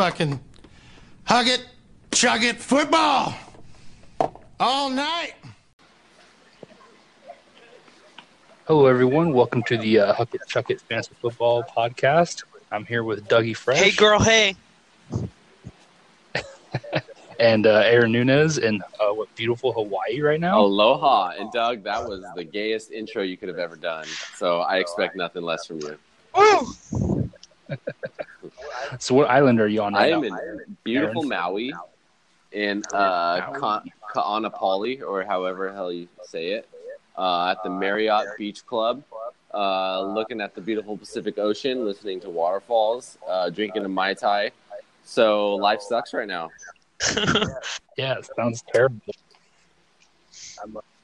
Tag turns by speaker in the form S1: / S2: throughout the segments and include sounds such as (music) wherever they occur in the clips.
S1: fucking hug it, chug it football all night.
S2: Hello, everyone. Welcome to the uh, Huck It, Chuck It Fantasy Football Podcast. I'm here with Dougie Fresh.
S3: Hey, girl, hey. (laughs)
S2: and uh, Aaron Nunez in uh, what beautiful Hawaii right now.
S4: Aloha. And Doug, that was the gayest intro you could have ever done. So I expect nothing less from you.
S3: Woo! (laughs)
S2: So, what island are you on
S4: I am
S2: now?
S4: in beautiful Maui in uh, Ka- Ka'anapali, or however hell you say it, uh, at the Marriott Beach Club. Uh, looking at the beautiful Pacific Ocean, listening to waterfalls, uh, drinking a Mai Tai. So life sucks right now. (laughs)
S2: Yeah, it sounds terrible.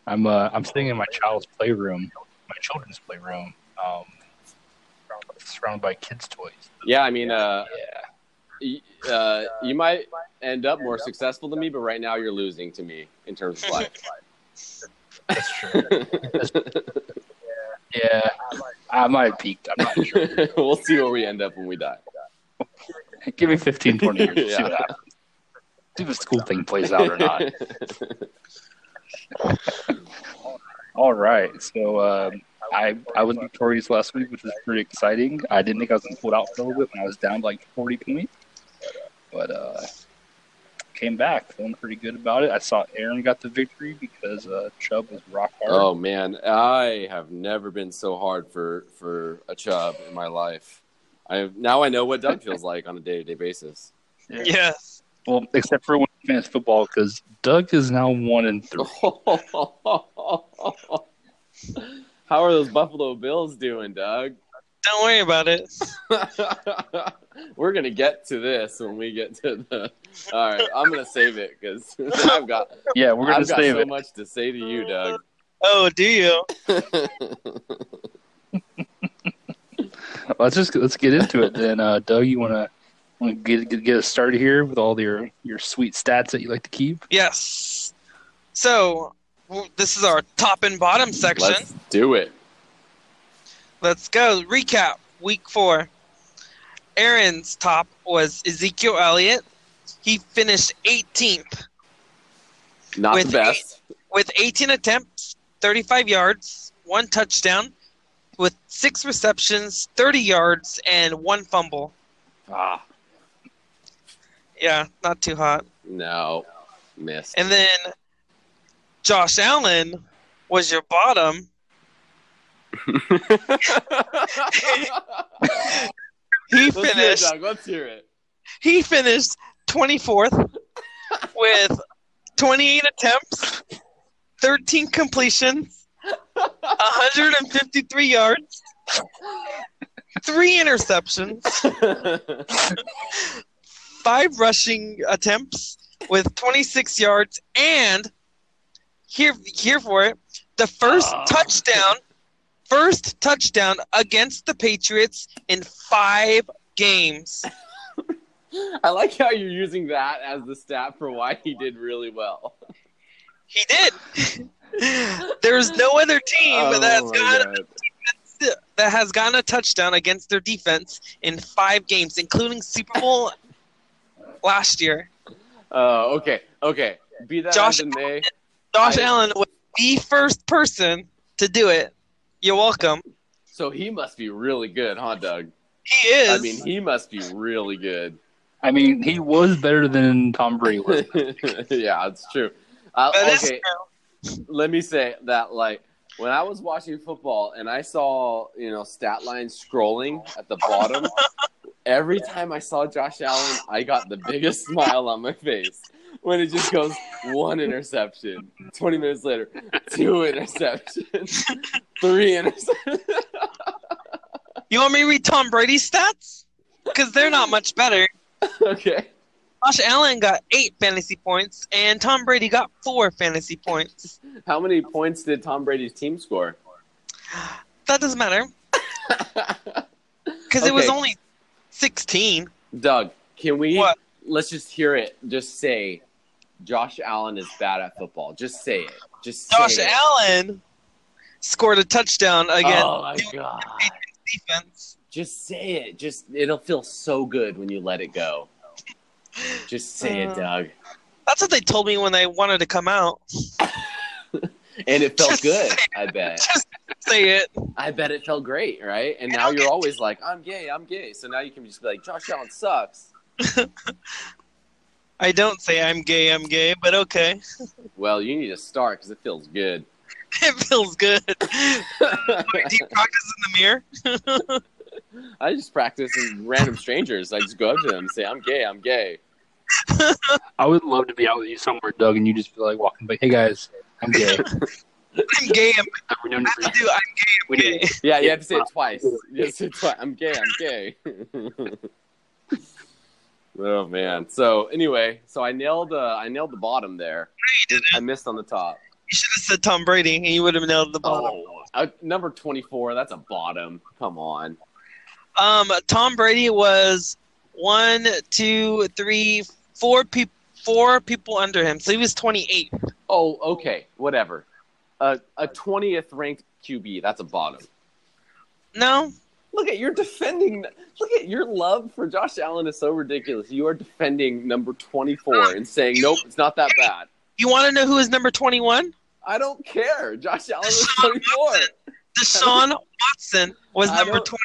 S2: I'm uh, I'm sitting in my child's playroom, my children's playroom, um, surrounded by kids' toys.
S4: Yeah, I mean, uh,
S2: Yeah,
S4: uh, you might end up more successful than me, but right now you're losing to me in terms of life. (laughs)
S2: that's true. (laughs) Yeah, I might have peaked. I'm not sure. (laughs)
S4: we'll see where we end up when we die.
S2: Give me 15, 20 years. See what happens. See if the school thing plays out or not. All right. So um, I I was victorious last week, which was pretty exciting. I didn't think I was going to pull it out for a little bit when I was down to like 40 points, but uh, came back feeling pretty good about it. I saw Aaron got the victory because uh, Chubb was rock hard.
S4: Oh man, I have never been so hard for for a chub in my life. I now I know what Doug feels like on a day to day basis.
S3: Yes.
S2: Well, except for when fantasy football, because Doug is now one and three. (laughs)
S4: How are those Buffalo Bills doing, Doug?
S3: Don't worry about it. (laughs)
S4: We're gonna get to this when we get to the. All right, I'm gonna save it because (laughs) I've got
S2: Yeah, we're gonna
S4: I've got
S2: save
S4: so
S2: it.
S4: much to say to you, Doug.
S3: Oh, do you? (laughs)
S2: Let's just let's get into it then. Uh, Doug, you want to want get, get get us started here with all your your sweet stats that you like to keep?
S3: Yes. So, w- this is our top and bottom section.
S4: Let's do it.
S3: Let's go. Recap week four. Aaron's top was Ezekiel Elliott. He finished 18th
S4: Not
S3: With
S4: the best.
S3: with 18 attempts, 35 yards, one touchdown, with six receptions, 30 yards, and one fumble.
S2: Ah,
S3: Yeah, not too hot.
S4: No, missed.
S3: And then Josh Allen was your bottom. (laughs) He
S4: Let's hear it,
S3: finished
S4: Let's hear it.
S3: he finished 24th with 28 attempts, 13 completions, 153 yards, three interceptions, five rushing attempts with 26 yards, and here here for it, the first
S2: Ah.
S3: touchdown, first touchdown against the Patriots in five games.
S4: I like how you're using that as the stat for why he did really well.
S3: He did. There's no other team
S4: Oh
S3: that has gotten that has gotten a touchdown against their defense in five games, including Super Bowl last year.
S4: Oh, okay, okay. Be that
S3: Josh
S4: may,
S3: Josh
S4: I-
S3: Allen was the first person to do it. You're welcome.
S4: so he must be really good, huh, Doug?
S3: He is.
S4: I mean, he must be really good.
S2: I mean, he was better than Tom Brady. (laughs)
S4: yeah, it's true. Uh,
S3: That is
S4: okay,
S3: true.
S4: let me say that like when I was watching football and I saw you know stat lines scrolling at the bottom, (laughs) every time I saw Josh Allen, I got the biggest (laughs) smile on my face when it just goes one interception, twenty minutes later, two interceptions, (laughs) three interceptions.
S3: You want me to read Tom Brady's stats? Because they're not much better. (laughs)
S4: okay,
S3: Josh Allen got eight fantasy points, and Tom Brady got four fantasy points.
S4: how many points did Tom Brady's team score?
S3: That doesn't matter (laughs) because it was only sixteen.
S4: Doug, can we?
S3: What?
S4: Let's just hear it. Just say, Josh Allen is bad at football. Just say it. Just say
S3: Josh
S4: it.
S3: Allen scored a touchdown again.
S4: Oh my god!
S3: defense.
S4: Just say it. Just it'll feel so good when you let it go. Just say it,
S3: Uh,
S4: Doug.
S3: That's what they told me when they wanted to come out. (laughs)
S4: And it felt
S3: Just
S4: good. I bet. (laughs)
S3: Just say it.
S4: I bet it felt great, right? And now you're always like, I'm gay, I'm gay. So now you can just be like, Josh Allen sucks. (laughs)
S3: I don't say I'm gay, I'm gay, but okay. (laughs)
S4: Well, you need to start because it feels good.
S3: It feels good. (laughs) Do you practice in the mirror? (laughs)
S4: I just practice in random strangers. I just go up to them and say, I'm gay, I'm gay.
S5: I would love to be out with you somewhere, Doug, and you just feel like walking by. Hey guys, I'm gay.
S3: I'm gay. I'm,
S5: We're doing
S3: I have to do. I'm gay. I'm
S5: need-
S3: gay.
S4: Yeah, you have to say it twice. You have to say it twice. I'm gay, I'm gay. Oh man. So anyway, so I nailed uh, I nailed the bottom there.
S3: Didn't.
S4: I missed on the top.
S3: You should have said Tom Brady, and you would have nailed the bottom.
S4: Oh, uh, number 24, that's a bottom. Come on.
S3: Um, Tom Brady was one, two, three, four people, four people under him, so he was 28.
S4: Oh, okay, whatever. Uh, a 20th ranked QB, that's a bottom.
S3: No,
S4: Look at you're defending. Look at your love for Josh Allen is so ridiculous. You are defending number 24 ah, and saying, "Nope, it's not that bad."
S3: you want to know who is number 21?
S4: I don't care. Josh Allen was 24.
S3: Deshaun Watson was (laughs)
S4: I
S3: number
S4: don't-
S3: 20.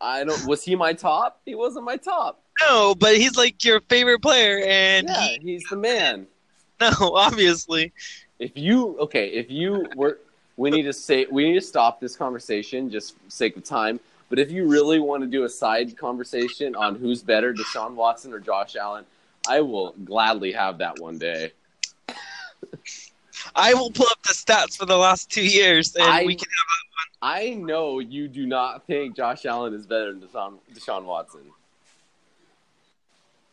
S4: I don't. Was he my top? He wasn't my top.
S3: No, but he's like your favorite player, and
S4: Yeah,
S3: he,
S4: he's the man. (laughs)
S3: no, obviously.
S4: If you okay, if you were, we need to say we need to stop this conversation just for sake of time. But if you really want to do a side conversation on who's better, Deshaun Watson or Josh Allen, I will gladly have that one day.
S3: I will pull up the stats for the last two years, and
S4: I-
S3: we can. have one.
S4: I know you do not think Josh Allen is better than Deshaun, Deshaun Watson.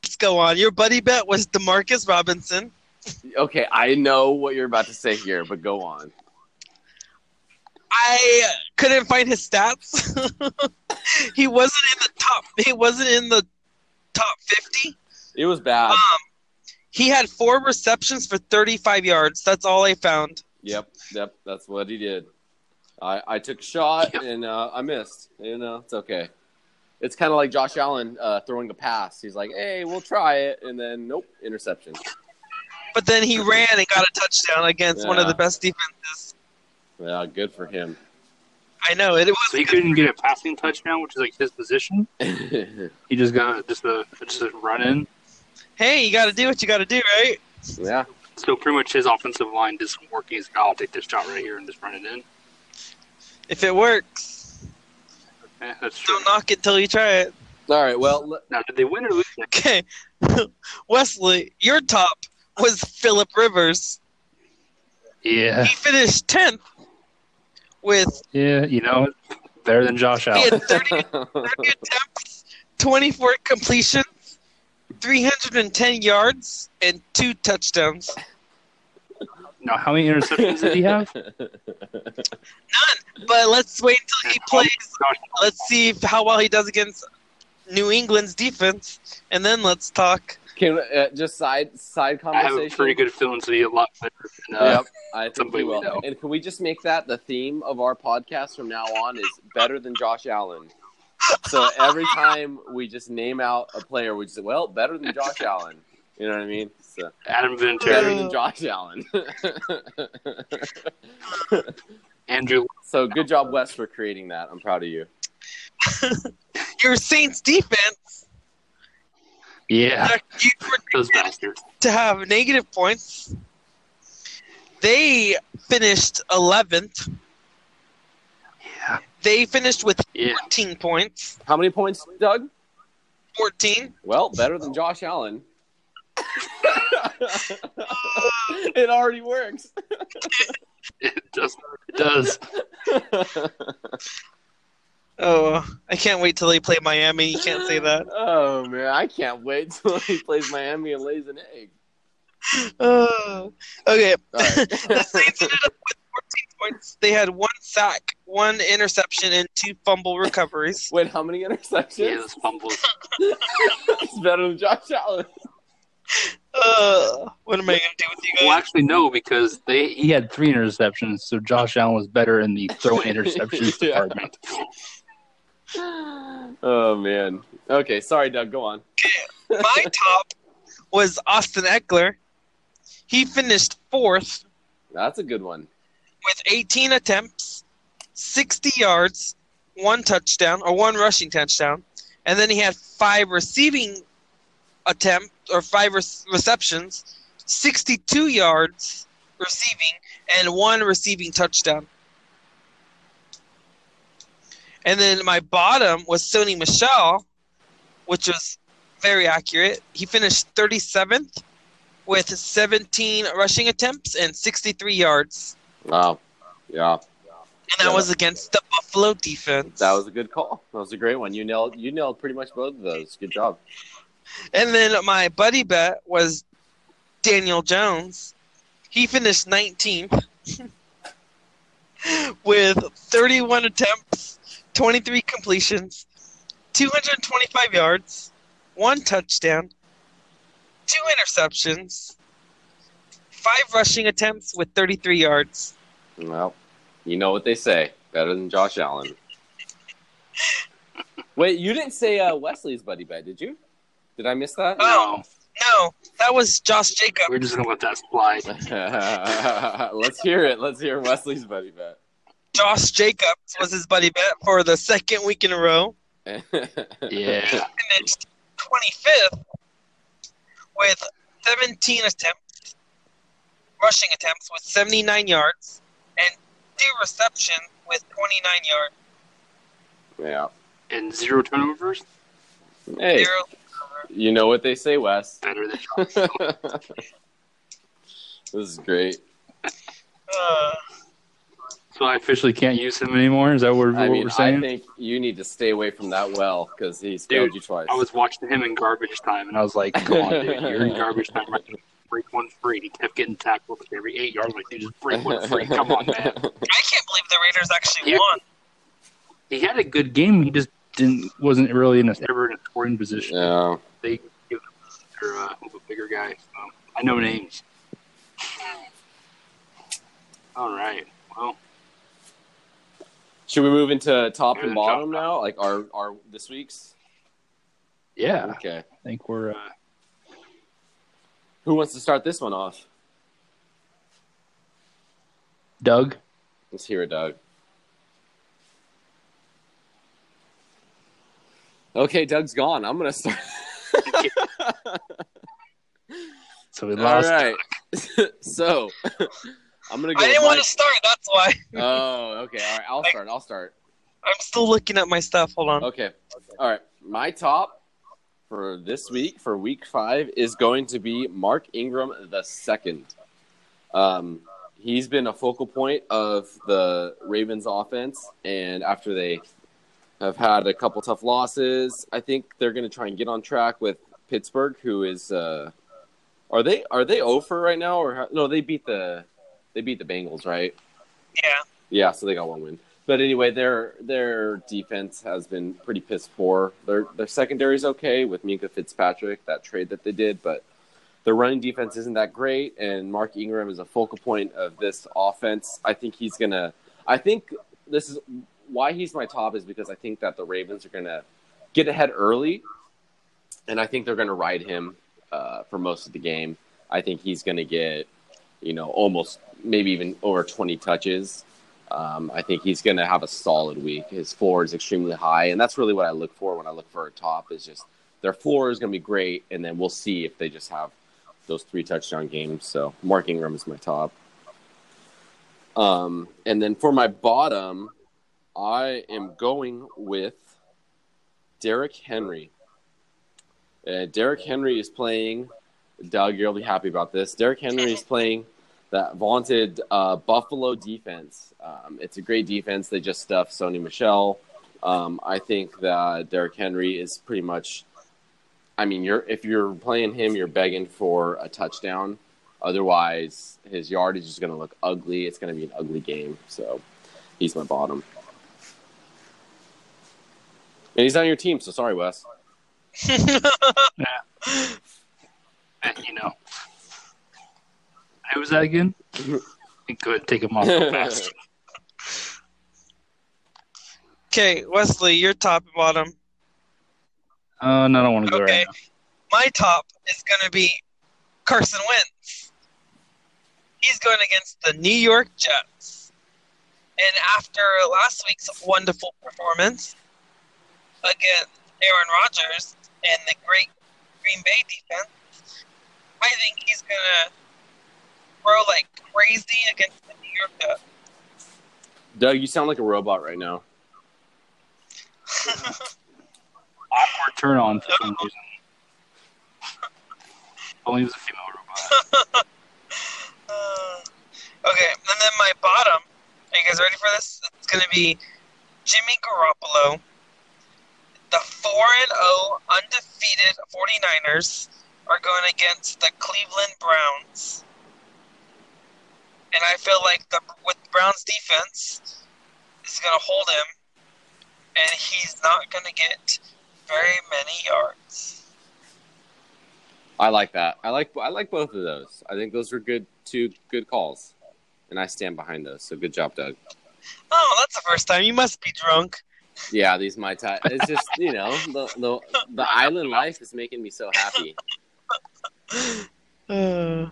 S3: Let's go on. Your buddy bet was Demarcus Robinson.
S4: Okay, I know what you're about to say here, but go on.
S3: I couldn't find his stats. (laughs) he wasn't in the top. He wasn't in the top 50.
S4: It was bad.
S3: Um, he had four receptions for 35 yards. That's all I found.
S4: Yep, yep, that's what he did. I, I took a shot and uh, I missed. You know, it's okay. It's kind of like Josh Allen uh, throwing a pass. He's like, "Hey, we'll try it," and then nope, interception.
S3: But then he ran and got a touchdown against one of the best defenses.
S4: Yeah, good for him.
S3: I know it was.
S5: So he couldn't get a passing touchdown, which is like his position. (laughs) He just got just a just a run in.
S3: Hey, you got to do what you got to do, right?
S4: yeah,
S5: So pretty much his offensive line did some work. He's like, I'll take this shot right here and just run it in.
S3: If it works,
S5: Eh, that's true.
S3: don't knock it till you try it.
S4: all right. Well,
S5: Now, did they win or lose?
S3: Okay, (laughs) Wesley, your top was Philip Rivers.
S5: Yeah,
S3: He finished tenth with
S5: yeah. You know, better than Josh Allen.
S3: he had 30, 30 attempts, 24 completions, 310 yards, and two touchdowns.
S5: Now, how many interceptions did he have? None.
S3: But let's wait until he oh,
S5: plays.
S3: Let's see how well he does against New England's defense, and then let's talk.
S4: Can uh, just side side conversation.
S5: I have
S4: conversation.
S5: a pretty good feeling to be a lot better than uh,
S4: Yep, I think
S5: somebody
S4: we
S5: we
S4: will.
S5: know.
S4: And can we just make that the theme of our podcast from now on? Is better than Josh Allen. So every (laughs) time we just name out a player, we just say, "Well, better than Josh Allen." You know what I mean? So,
S5: Adam
S4: better
S5: Vinatieri,
S4: than Josh Allen. (laughs)
S5: Andrew.
S4: so good job, Wes, for creating that. I'm proud of you. (laughs)
S3: Your Saints defense,
S5: Yeah, those bastards.
S3: to have negative points. They finished 11th.
S5: Yeah,
S3: They finished with
S5: yeah.
S3: 14 points.
S4: How many points, Doug?
S3: 14.
S4: Well, better than Josh Allen. (laughs) it already works.
S5: It does. It does. (laughs)
S3: Oh, I can't wait till they play Miami. You can't say that. (laughs)
S4: oh man, I can't wait till he plays Miami and lays an egg.
S3: Oh. (sighs) Okay.
S4: All right. (laughs)
S3: the Saints ended up with 14 points. They had one sack, one interception, and two fumble recoveries. (laughs)
S4: Wait, how many interceptions?
S5: Yeah, those fumbles.
S4: it's better than Josh Allen.
S3: Uh, what am I gonna do with you guys?
S5: Well, actually, no, because they he had three interceptions, so Josh Allen was better in the throwing interceptions
S4: Yeah.
S5: department. (laughs)
S4: Oh man. Okay, sorry, Doug. Go on. (laughs)
S3: My top was Austin Ekeler. He finished fourth
S4: That's a good one.
S3: with 18 attempts, 60 yards, one touchdown or one rushing touchdown, and then he had five receiving attempt or five re- receptions, 62 yards receiving, and one receiving touchdown. And then my bottom was Sony Michel, which was very accurate. He finished 37th with 17 rushing attempts and 63 yards.
S4: Wow. Yeah.
S3: And that
S4: Yeah.
S3: was against the Buffalo defense.
S4: That was a good call. That was a great one. You nailed you nailed pretty much both of those. Good job.
S3: And then my buddy bet was Daniel Jones. He finished 19th (laughs) with 31 attempts, 23 completions, 225 yards, one touchdown, two interceptions, five rushing attempts with 33 yards.
S4: Well, you know what they say. Better than Josh Allen. Wait, you didn't say uh, Wesley's buddy bet, did you? Did I miss that?
S3: Oh, no, that was Josh Jacob.
S6: We're just gonna let that slide. (laughs)
S4: Let's hear it. Let's hear Wesley's buddy bet.
S3: Josh Jacobs was his buddy bet for the second week in a row. (laughs)
S6: Yeah.
S3: finished 25th with 17 attempts, rushing attempts with 79 yards, and two receptions with 29 yards.
S4: yeah.
S6: And zero turnovers.
S4: Hey,
S3: Zero. turnovers.
S4: you know what they say, Wes.
S6: Better than (laughs) Josh.
S4: this is great.
S3: Uh,
S6: So I officially can't use him anymore. Is that what,
S4: I
S6: what
S4: mean,
S6: we're saying?
S4: I think you need to stay away from that well because he's failed
S6: Dude,
S4: you twice.
S6: I was watching him in garbage time, and I was like, "Come on, dude, you're in (laughs) garbage time. Right? Break one free." He kept getting tackled like every eight yards. Like, dude, just break one free. Come on, man. (laughs)
S3: I can't believe the Raiders actually
S6: Yeah.
S3: won.
S6: He had a good game. He just didn't wasn't really in a, ever in a scoring position.
S4: yeah.
S6: They give him their, uh, a bigger guy. So I know names. All right. Well,
S4: Should we move into top
S6: Yeah,
S4: and
S6: top.
S4: bottom now? Like our our this week's.
S6: yeah.
S4: Okay.
S6: I think we're. Uh,
S4: Who wants to start this one off?
S6: Doug.
S4: Let's hear it, Doug. Okay, Doug's gone. I'm gonna start. (laughs)
S6: So we
S4: All
S6: lost.
S4: right. (laughs) so I'm gonna go.
S3: I didn't want to start, that's why. (laughs)
S4: Oh, okay. All right. I'll start. I'll start.
S3: I'm still looking at my stuff. Hold on.
S4: Okay. All right. My top for this week, for week five, is going to be Mark Ingram the second. Um, he's been a focal point of the Ravens offense, and after they have had a couple tough losses, I think they're going to try and get on track with Pittsburgh, who is uh, are they are they over right now or how, no? They beat the they beat the Bengals, right?
S3: Yeah.
S4: Yeah, so they got one win. But anyway, their their defense has been pretty piss poor. Their their secondary is okay with Minkah Fitzpatrick, that trade that they did, but their running defense isn't that great. And Mark Ingram is a focal point of this offense. I think he's gonna. I think this is why he's my top is because I think that the Ravens are gonna get ahead early, and I think they're gonna ride him uh, for most of the game. I think he's gonna get, you know, almost maybe even over twenty touches. Um, I think he's going to have a solid week. His floor is extremely high, and that's really what I look for when I look for a top. Is just their floor is going to be great, and then we'll see if they just have those three touchdown games. So Mark Ingram is my top. Um, and then for my bottom, I am going with Derrick Henry. Uh, Derrick Henry is playing. Doug, you'll be happy about this. Derrick Henry is playing that vaunted uh, Buffalo defense. Um, it's a great defense. They just stuffed Sony Michel. Um, I think that Derrick Henry is pretty much. I mean, you're if you're playing him, you're begging for a touchdown. Otherwise, his yardage is going to look ugly. It's going to be an ugly game. So, he's my bottom. And he's on your team, so sorry, Wes. (laughs)
S6: You know. Who was that again? (laughs) Good. Take him off real fast. (laughs)
S3: Okay, Wesley, your top and bottom.
S6: Uh, no, I don't want to go
S3: Okay.
S6: right now.
S3: my top is going to be Carson Wentz. He's going against the New York Jets. And after last week's wonderful performance against Aaron Rodgers and the great Green Bay defense, I think he's going to throw like crazy against the New York Jets.
S4: Doug, you sound like a robot right now. (laughs)
S2: Awkward turn on for some reason. Only was a female robot. (laughs)
S3: Uh, okay, and then my bottom. Are you guys ready for this? It's going to be Jimmy Garoppolo, the 4 and 0 undefeated 49ers are going against the Cleveland Browns. And I feel like the with Browns defense is going to hold him and he's not going to get very many yards.
S4: I like that. I like I like both of those. I think those are good two good calls, and I stand behind those. So good job, Doug.
S3: Oh, that's the first time. You must be drunk.
S4: Yeah, these my time. It's just you know the the the island life is making me so happy. (laughs)
S3: Uh,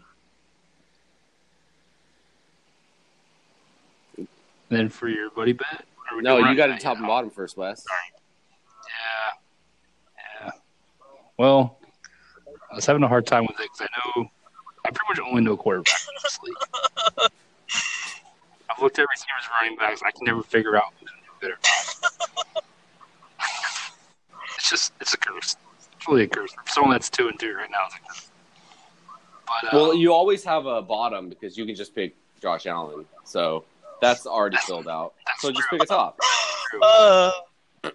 S2: then for your buddy bet?
S4: No, you got to top and bottom first, Wes.
S2: Yeah. Yeah. Well, I was having a hard time with it because I know I pretty much only know quarterback in this league. I've looked at receivers, running backs. I can never figure out who's going to do better. (laughs) it's just it's a curse. It's really a curse. For someone that's two and two right now. But uh,
S4: Well, you always have a bottom because you can just pick Josh Allen. So that's already filled out. So just pick a top.
S2: True.
S3: uh,
S2: I-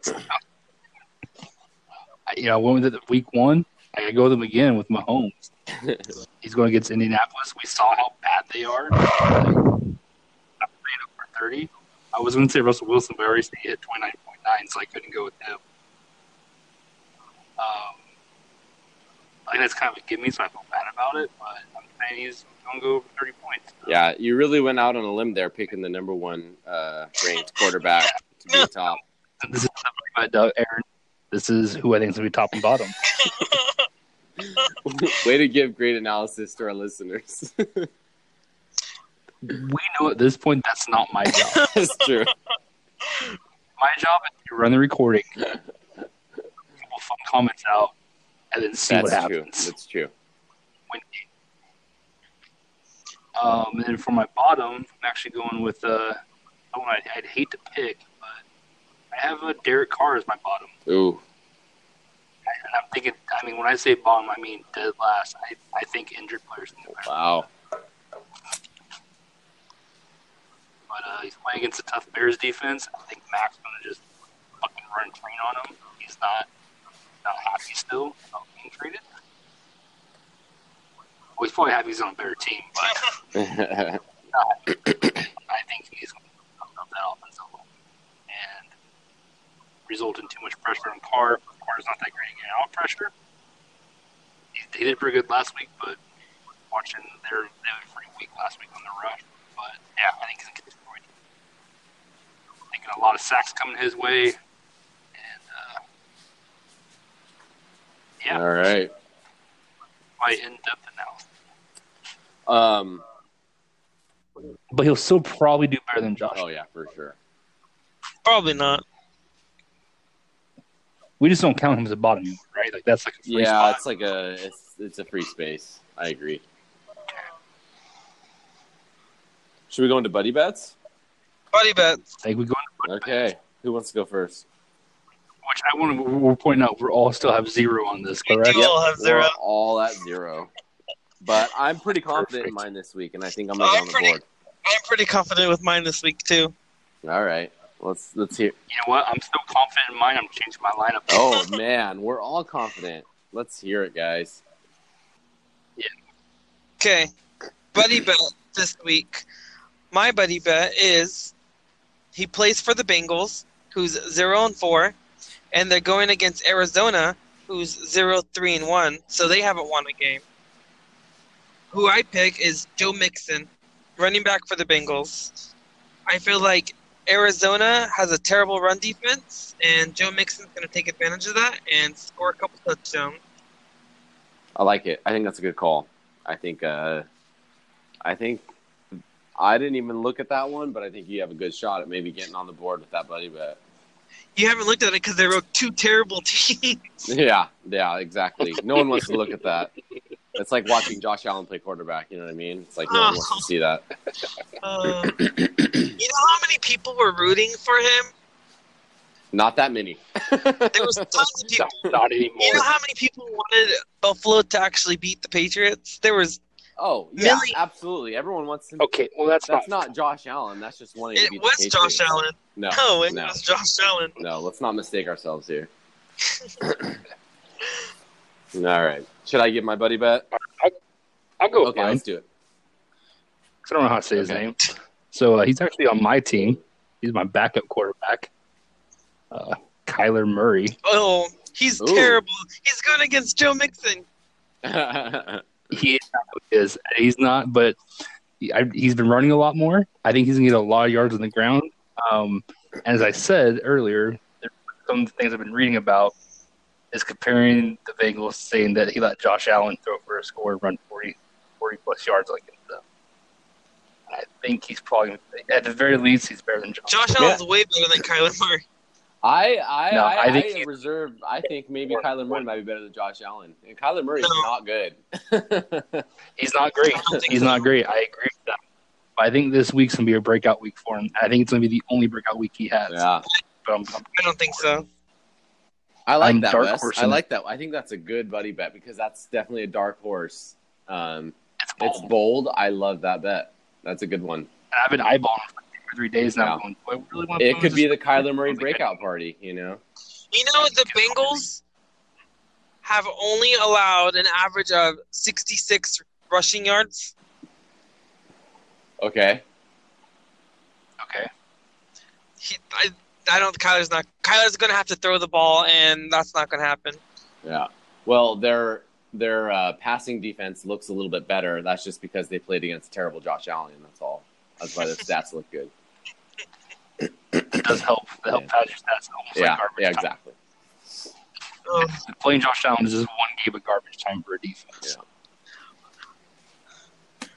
S2: you know, I went with it week one. I gotta go with him again with Mahomes. (laughs) He's going against Indianapolis. We saw how bad they are. Like, I'm playing up for 30. I was going to say Russell Wilson, but I already said he hit 29.9, so I couldn't go with him. Um, I think that's kind of a gimme, so I feel bad about it, but I'm saying he's going to go over 30 points.
S4: Yeah, you really went out on a limb there, picking the number one uh, ranked quarterback to be (laughs) top.
S2: This is by Doug Aaron. This is who I think is going to be top and bottom. (laughs)
S4: Way to give great analysis to our listeners. (laughs)
S2: We know at this point that's not my job.
S4: that's true.
S2: My job is to run the recording, people fun comments out, and then see
S4: That's
S2: what
S4: true.
S2: happens.
S4: That's true.
S2: When- Um, and then for my bottom, I'm actually going with uh, someone I'd, I'd hate to pick, but I have a Derek Carr as my bottom.
S4: Ooh,
S2: And I'm thinking, I mean, when I say bottom, I mean dead last. I, I think injured players in
S4: wow.
S2: But uh, he's playing against a tough Bears defense. I think Mack's going to just fucking run train on him. He's not not happy still about being traded. Well, he's probably happy he's on a better team, but (laughs) I think he's going to fuck up that offensive line and result in too much pressure on Carr. Carr's not that great at out pressure. He, did pretty good last week, but watching their they were pretty weak last week on the rush. But yeah, I think he's gonna get destroyed. Thinking a lot of sacks coming his way, and uh, yeah,
S4: All right.
S2: quite in depth analysis.
S4: Um.
S2: But he'll still probably do better than Josh.
S4: Oh yeah, for sure.
S3: probably not.
S2: We just don't count him as a bottom right? Like that's like a free
S4: Yeah,
S2: spot.
S4: it's like a it's it's a free space. I agree. Should we go into buddy bets?
S3: Buddy bets.
S2: Like we go into
S4: Okay. Who wants to go first?
S2: which I want to. We're pointing out we're all still have zero on this, correct?
S3: do all have zero.
S4: We're all at zero. But I'm pretty confident in mine this week, and I think I'm gonna
S3: I'm
S4: on the
S3: pretty-
S4: board.
S3: I'm pretty confident with mine this week too.
S4: All right. Let's let's hear.
S2: You know what? I'm still confident in mine. I'm changing my lineup.
S4: Oh (laughs) man, we're all confident. Let's hear it, guys. Yeah.
S3: Okay, buddy bet this week. My buddy bet is he plays for the Bengals, who's zero and four, and they're going against Arizona, who's zero three and one, so they haven't won a game. Who I pick is Joe Mixon, running back for the Bengals. I feel like Arizona has a terrible run defense, and Joe Mixon's going to take advantage of that and score a couple touchdowns.
S4: I like it. I think that's a good call. I think. Uh, I think. I didn't even look at that one, but I think you have a good shot at maybe getting on the board with that buddy bet.
S3: You haven't looked at it because they wrote two terrible (laughs) teams.
S4: Yeah, yeah, exactly. No one wants to look at that. It's like watching Josh Allen play quarterback. You know what I mean? It's like no one wants to see that. (laughs)
S3: Uh, you know how many people were rooting for him?
S4: Not that many.
S3: There was tons of (laughs) people.
S2: Not, not anymore.
S3: You know how many people wanted Buffalo to actually beat the Patriots? There was.
S4: Oh yeah,
S3: Really?
S4: absolutely. Everyone wants to.
S2: okay, well that's,
S4: That's
S2: not.
S4: not Josh Allen. That's just wanting to
S3: It
S4: beat
S3: was
S4: the
S3: Josh Allen.
S4: No,
S3: No, it
S4: no,
S3: was Josh Allen.
S4: no. Let's not mistake ourselves here. (laughs) All right. Should I give my buddy bet?
S2: I'll go with
S4: Okay,
S2: mine.
S4: let's do it.
S2: I don't know how to say his name. So uh, he's actually on my team. He's my backup quarterback, uh, Kyler Murray.
S3: Oh, he's
S4: Ooh.
S3: terrible. He's going against Joe Mixon. (laughs)
S2: He is, is he's not, but he, I, he's been running a lot more. I think he's gonna get a lot of yards on the ground. Um, as I said earlier, there, some of the things I've been reading about is comparing the Bengals, saying that he let Josh Allen throw for a score and run 40, 40 plus yards like them. I think he's probably, at the very least, he's better than Josh.
S3: Josh Allen's way better than Kyler Murray.
S4: I I,
S2: No,
S4: I,
S2: I think
S4: I reserve. I think maybe Kyler Murray might be better than Josh Allen, and Kyler Murray is
S3: No.
S4: not good. (laughs)
S2: He's not great.
S3: I don't think
S2: He's not great. I agree with that. But I think this week's gonna be a breakout week for him. I think it's gonna be the only breakout week he has.
S4: yeah,
S2: But I'm, I'm
S3: I don't think so.
S4: I like
S2: I'm
S4: that.
S2: dark
S4: Wes. I like that. I think that's a good buddy bet because that's definitely a dark horse. Um,
S2: it's bold.
S4: it's bold. I love that bet. That's a good one.
S2: I've been eyeballing him for two or three days now.
S4: Yeah.
S2: Going, I really want
S4: It could be the
S2: this-
S4: Kyler Murray
S2: I think
S4: breakout party. You know.
S3: You know, the Bengals have only allowed an average of 66 rushing yards.
S4: Okay.
S2: Okay.
S3: He, I, I don't. Kyler's not. Kyler's going to have to throw the ball, and that's not going to happen.
S4: Yeah. Well, their their uh, passing defense looks a little bit better. That's just because they played against terrible Josh Allen. That's all. That's why the (laughs) stats look good.
S2: It does help. The help
S4: Yeah.
S2: pad your stats almost
S4: Yeah.
S2: like garbage
S4: Yeah.
S2: time.
S4: Exactly.
S3: Um,
S2: Playing Josh Allen is just one game of garbage time for a defense.
S4: Yeah.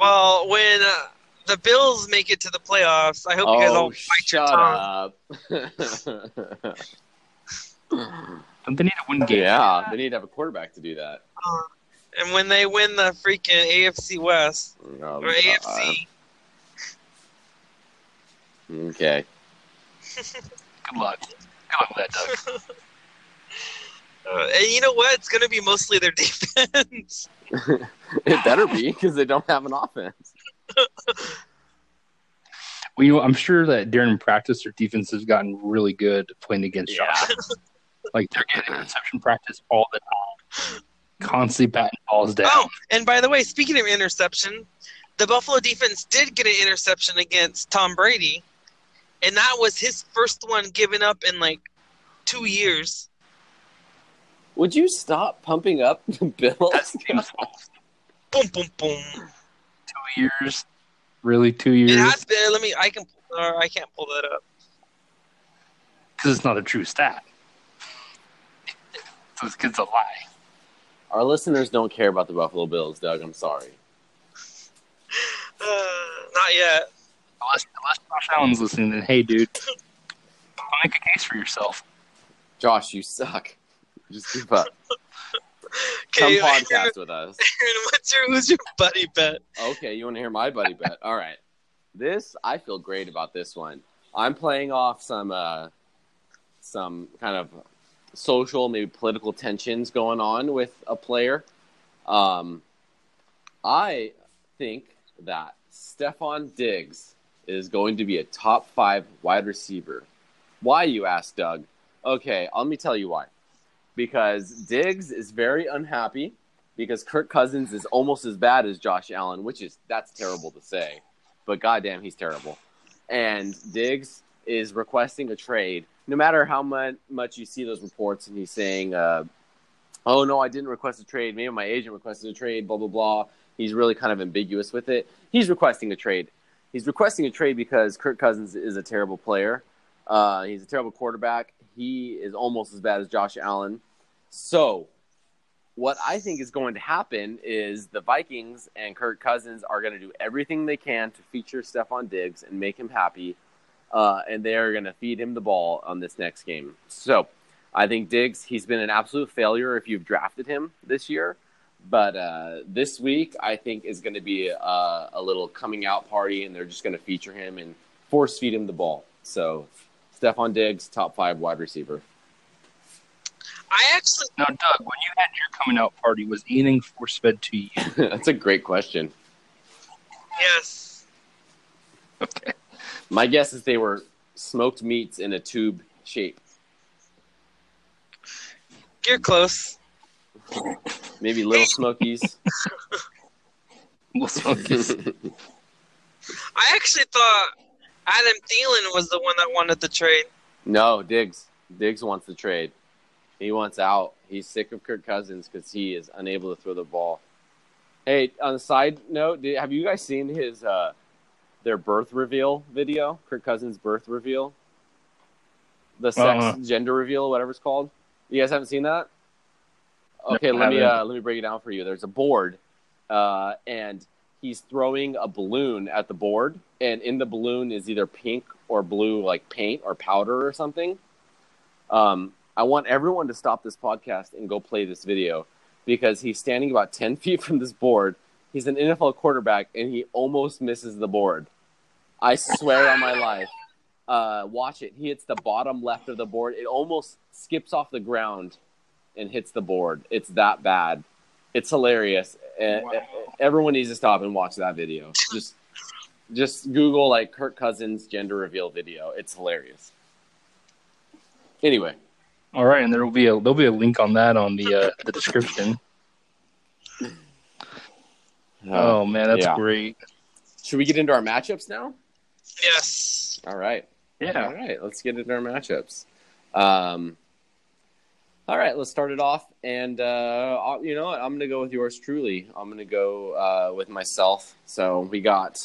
S3: well, when uh, the Bills make it to the playoffs, I hope you guys all
S4: Oh,
S3: bite your
S4: shut
S3: tongue.
S4: up.
S2: Don't (laughs) they need to win games?
S4: yeah, they need to have a quarterback to do that.
S3: And when they win the freaking AFC West
S4: Oh,
S3: or
S4: God.
S3: AFC,
S4: Okay.
S2: Good luck. Good luck with that, Doug. (laughs)
S3: uh, and you know what? It's going to be mostly their (laughs) defense.
S4: It better be because they don't have an offense.
S2: Well, you know, I'm sure that during practice, their defense has gotten really good playing against Josh. Allen. Like they're getting interception practice all the time, constantly batting balls down.
S3: Oh, and by the way, speaking of interception, the Buffalo defense did get an interception against Tom Brady, and that was his first one given up in like two years.
S4: Would you stop pumping up (laughs) the Bills?
S2: That seems
S3: Boom, boom, boom.
S2: Two years, really two
S3: It
S2: years,
S3: has been. Let me. I can. Or I can't pull that up.
S2: because it's not a true stat. So it's, it's a lie.
S4: Our listeners don't care about the Buffalo Bills, Doug. I'm sorry.
S3: Uh, not yet.
S2: Unless, unless Josh Allen's listening, then hey, dude, make a case for yourself.
S4: Josh, you suck. Just give up. (laughs)
S3: Okay,
S4: Come podcast with us. (laughs)
S3: Aaron, what's your who's your buddy bet?
S4: Okay, you want to hear my buddy bet? All right. This I feel great about this one. I'm playing off some uh, some kind of social, maybe political tensions going on with a player. Um, I think that Stefon Diggs is going to be a top five wide receiver. Why, you ask, Doug? Okay, let me tell you why. Because Diggs is very unhappy because Kirk Cousins is almost as bad as Josh Allen, which is that's terrible to say, but goddamn, he's terrible. And Diggs is requesting a trade. No matter how much you see those reports, and he's saying, uh, "Oh no, I didn't request a trade. Maybe my agent requested a trade." Blah blah blah. He's really kind of ambiguous with it. He's requesting a trade. He's requesting a trade because Kirk Cousins is a terrible player. Uh, he's a terrible quarterback. He is almost as bad as Josh Allen. So what I think is going to happen is the Vikings and Kirk Cousins are going to do everything they can to feature Stefon Diggs and make him happy, uh, and they are going to feed him the ball on this next game. So I think Diggs, he's been an absolute failure if you've drafted him this year. But uh, this week, I think is going to be a, a little coming out party, and they're just going to feature him and force feed him the ball. So, Stefon Diggs, top five wide receiver.
S3: I actually
S5: Now, Doug, when you had your coming out party, was anything force fed to you? (laughs)
S4: That's a great question.
S3: yes.
S5: Okay.
S4: My guess is they were smoked meats in a tube shape.
S3: You're close.
S4: Maybe little smokies.
S5: Well, so it's-
S3: I actually thought Adam Thielen was the one that wanted the trade.
S4: no, Diggs. Diggs wants the trade. He wants out. He's sick of Kirk Cousins because he is unable to throw the ball. Hey, on a side note, did, have you guys seen his uh, their birth reveal video? Kirk Cousins' birth reveal, the sex
S5: Uh-uh.
S4: gender reveal, whatever it's called. You guys haven't seen that? Okay,
S5: I
S4: let me uh, let me break it down for you. There's a board, uh, and he's throwing a balloon at the board, and in the balloon is either pink or blue, like paint or powder or something. Um, I want everyone to stop this podcast and go play this video because he's standing about 10 (laughs) feet from this board. He's an NFL quarterback and he almost misses the board. I swear on my life. Uh, watch it. He hits the bottom left of the board. It almost skips off the ground and hits the board. It's that bad. It's hilarious. Uh,
S5: Wow.
S4: Everyone needs to stop and watch that video. Just, just Google like Kirk Cousins gender reveal video. It's hilarious. Anyway,
S5: All right, and there will be a there'll be a link on that on the uh, the description.
S4: uh,
S5: oh man, that's
S4: yeah.
S5: great.
S4: should we get into our matchups now?
S3: Yes.
S4: All right.
S5: Yeah.
S4: All right. let's get into our matchups. Um, all right, let's start it off. And uh, you know what? I'm going to go with yours truly. I'm going to go uh, with myself. So we got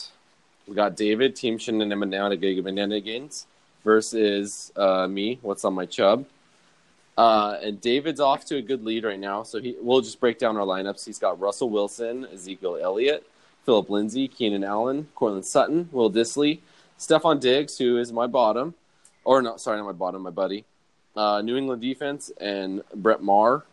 S4: we got David, Team Shenanigans versus uh, me. What's on my chub? Uh, and David's off to a good lead right now. So he, we'll just break down our lineups. He's got Russell Wilson, Ezekiel Elliott, Philip Lindsay, Keenan Allen, Courtland Sutton, Will Dissly, Stefon Diggs, who is my bottom, or no, sorry, not my bottom, my buddy. Uh, New England defense and Brett Maher.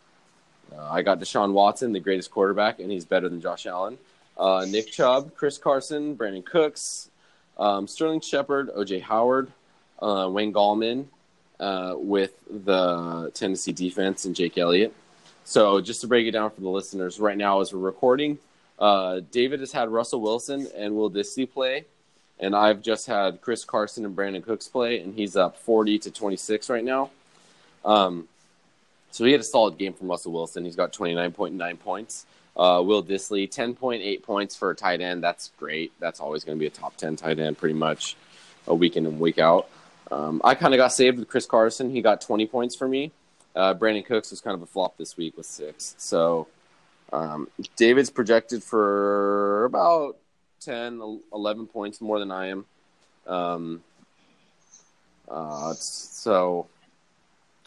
S4: Uh, I got Deshaun Watson, the greatest quarterback, and he's better than Josh Allen. Uh, Nick Chubb, Chris Carson, Brandin Cooks, um, Sterling Shepard, OJ Howard, uh, Wayne Gallman, uh, with the Tennessee defense and Jake Elliott. So just to break it down for the listeners, right now as we're recording, uh, David has had Russell Wilson and Will Dissly play, and I've just had Chris Carson and Brandin Cooks play, and he's up 40 to 26 right now. Um, so he had a solid game from Russell Wilson. He's got 29.9 points. Uh, Will Dissly, 10.8 points for a tight end. That's great. That's always going to be a top 10 tight end pretty much a week in and week out. Um, I kind of got saved with Chris Carson. He got 20 points for me. Uh, Brandin Cooks was kind of a flop this week with six. So um, David's projected for about 10, 11 points more than I am. Um, uh, so,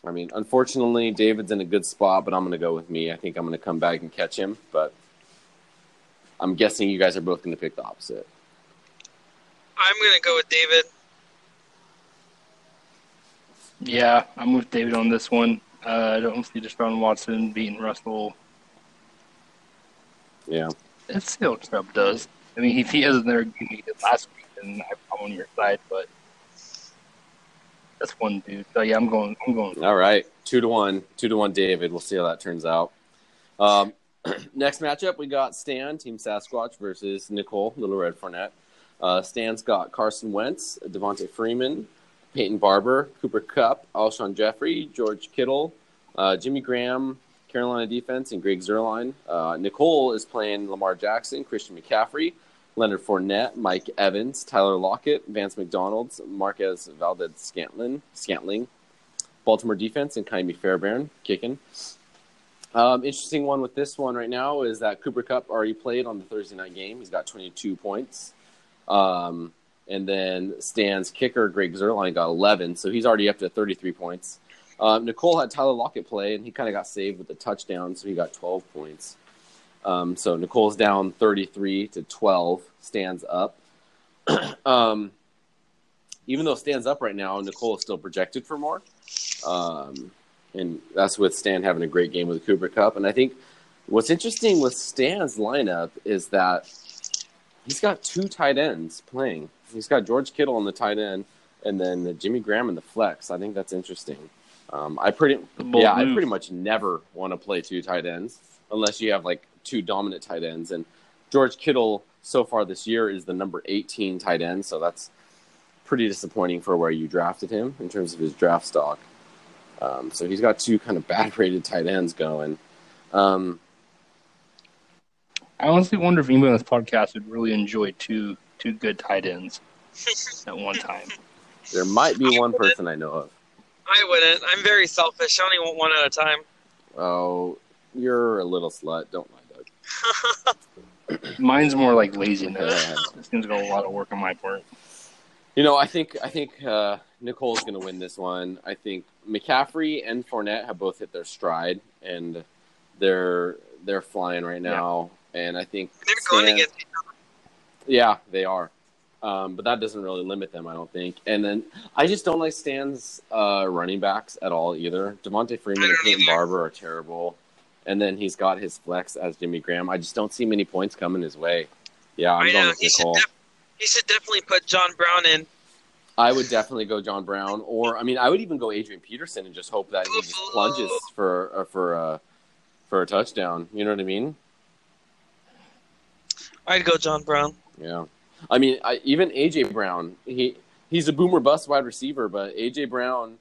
S4: I mean, unfortunately, David's in a good spot, but I'm going to go with me. I think I'm going to come back and catch him, but I'm guessing you guys are both going to pick the opposite.
S3: I'm gonna go with David.
S5: Yeah, I'm with David on this one. Uh, I don't see Deshaun Watson beating Russell.
S4: Yeah.
S5: Let's see how Chubb does. I mean, if he hasn't there he did last week, then I'm on your side. But that's one dude. So yeah, I'm going. I'm going.
S4: All right, two to one, two to one, David. We'll see how that turns out. Um, (clears throat) next matchup, we got Stan, Team Sasquatch versus Nicole, Little Red Fournette. Uh, Stan's got Carson Wentz, Devonta Freeman, Peyton Barber, Cooper Kupp, Alshon Jeffery, George Kittle, uh, Jimmy Graham, Carolina defense, and Greg Zuerlein. Uh, Nicole is playing Lamar Jackson, Christian McCaffrey, Leonard Fournette, Mike Evans, Tyler Lockett, Vance McDonald's, Marquez Valdes Scantlin, Scantling, Baltimore defense, and Ka'imi Fairbairn kicking. Um, interesting one with this one right now is that Cooper Kupp already played on the Thursday night game. He's got 22 points. Um, and then Stan's kicker, Greg Zuerlein, got 11, so he's already up to 33 points. Um, Nicole had Tyler Lockett play, and he kind of got saved with a touchdown, so he got 12 points. Um, so Nicole's down 33 to 12, stands up. (clears throat) um, even though stands up right now, Nicole is still projected for more. Um, and that's with Stan having a great game with the Cooper Kupp. And I think what's interesting with Stan's lineup is that he's got two tight ends playing. He's got George Kittle on the tight end, and then Jimmy Graham in the flex. I think that's interesting. Um, I pretty
S5: Bold
S4: yeah, I pretty much never want to play two tight ends unless you have like two dominant tight ends. And George Kittle so far this year is the number 18 tight end, so that's pretty disappointing for where you drafted him in terms of his draft stock. Um, so he's got two kind of bad (laughs) rated tight ends going. Um,
S5: I honestly wonder if anybody on this podcast would really enjoy two two good tight ends (laughs) at one time.
S4: there might be one person I know of.
S3: I wouldn't. I'm very selfish. I only want one at a time.
S4: Oh, you're a little slut. Don't lie, Doug. (laughs)
S5: Mine's more like laziness. it seems like a lot of work on my part.
S4: You know, I think I think uh, Nicole's going to win this one. I think McCaffrey and Fournette have both hit their stride, and they're they're flying right now. And I think
S3: They're going
S4: Stan-
S3: against.
S4: Yeah, they are. Um, but that doesn't really limit them, I don't think. And then I just don't like Stan's uh, running backs at all either. Devonta Freeman and Peyton. Barber are terrible. And then he's got his flex as Jimmy Graham. I just don't see many points coming his way. Yeah, I'm
S3: I
S4: going
S3: know.
S4: with
S3: He should,
S4: Nicole.
S3: def- he should definitely put John Brown in.
S4: I would definitely go John Brown, or I mean, I would even go Adrian Peterson and just hope that he just plunges for uh, for uh, for a touchdown. You know what I mean?
S3: I'd go John Brown.
S4: Yeah, I mean, I, even AJ Brown, he he's a boomer bust wide receiver, but AJ Brown,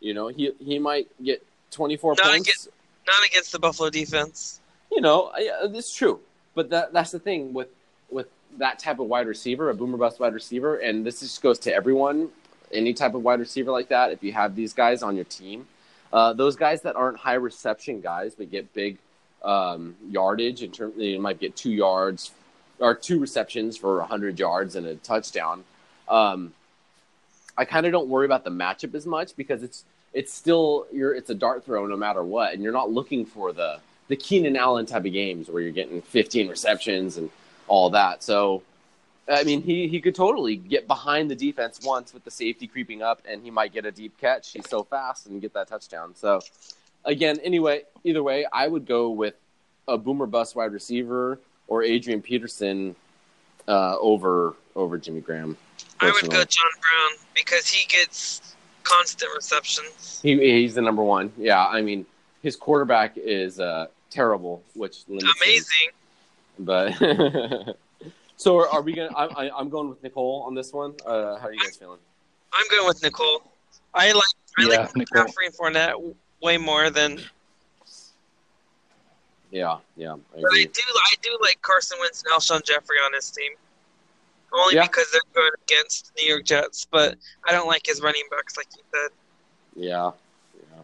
S4: you know, he he might get 24
S3: Not
S4: points.
S3: against- Not against the Buffalo defense.
S4: You know, I- yeah, it's true, but that that's the thing with with that type of wide receiver, a boomer bust wide receiver, and this just goes to everyone, any type of wide receiver like that. If you have these guys on your team, uh, those guys that aren't high reception guys but get big um, yardage in terms, they might get two yards or two receptions for 100 yards and a touchdown. Um, I kind of don't worry about the matchup as much because it's it's still you're it's a dart throw no matter what, and you're not looking for the the Keenan Allen type of games where you're getting 15 receptions and all that. So, I mean, he he could totally get behind the defense once with the safety creeping up, and he might get a deep catch. He's so fast and get that touchdown. So, again, anyway, either way, I would go with a boomer bust wide receiver or Adrian Peterson uh, over over Jimmy Graham.
S3: I would go John Brown because he gets constant receptions.
S4: He, he's the number one. Yeah, I mean, his quarterback is uh, terrible, which limits him.
S3: Amazing.
S4: But (laughs) so are, are we gonna? I, I, I'm going with Nicole on this one. Uh, how are you guys feeling?
S3: I'm going with Nicole. I like I
S5: Yeah,
S3: like
S5: Nicole.
S3: McCaffrey and Fournette way more than
S4: Yeah, yeah, I
S3: But I do I do like Carson Wentz and Alshon Jeffery on his team. Only
S4: Yeah.
S3: because they're going against the New York Jets, but I don't like his running backs like you said.
S4: Yeah, yeah.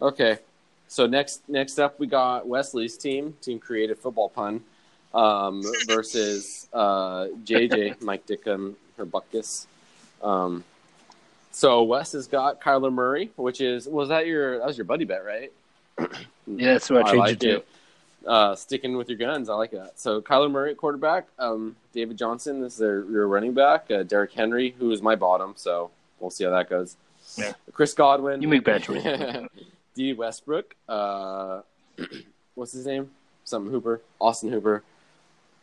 S4: Okay, so next next up we got Wesley's team, Team Creative Football Pun, um, (laughs) versus uh, JJ Mike Dickham Herbuckus. Um, so Wes has got Kyler Murray, which is was that your that was your buddy bet, right? (clears throat)
S5: Yeah, that's what I changed
S4: like
S5: it to.
S4: it. Uh, sticking with your guns, I like that. So Kyler Murray at quarterback, um, David Johnson is their your running back, uh, Derrick Henry, who is my bottom. So we'll see how that goes.
S5: Yeah.
S4: Chris Godwin,
S5: You make bad choices. (laughs)
S4: D Westbrook, uh, (clears throat) what's his name? Something Hooper, Austin Hooper,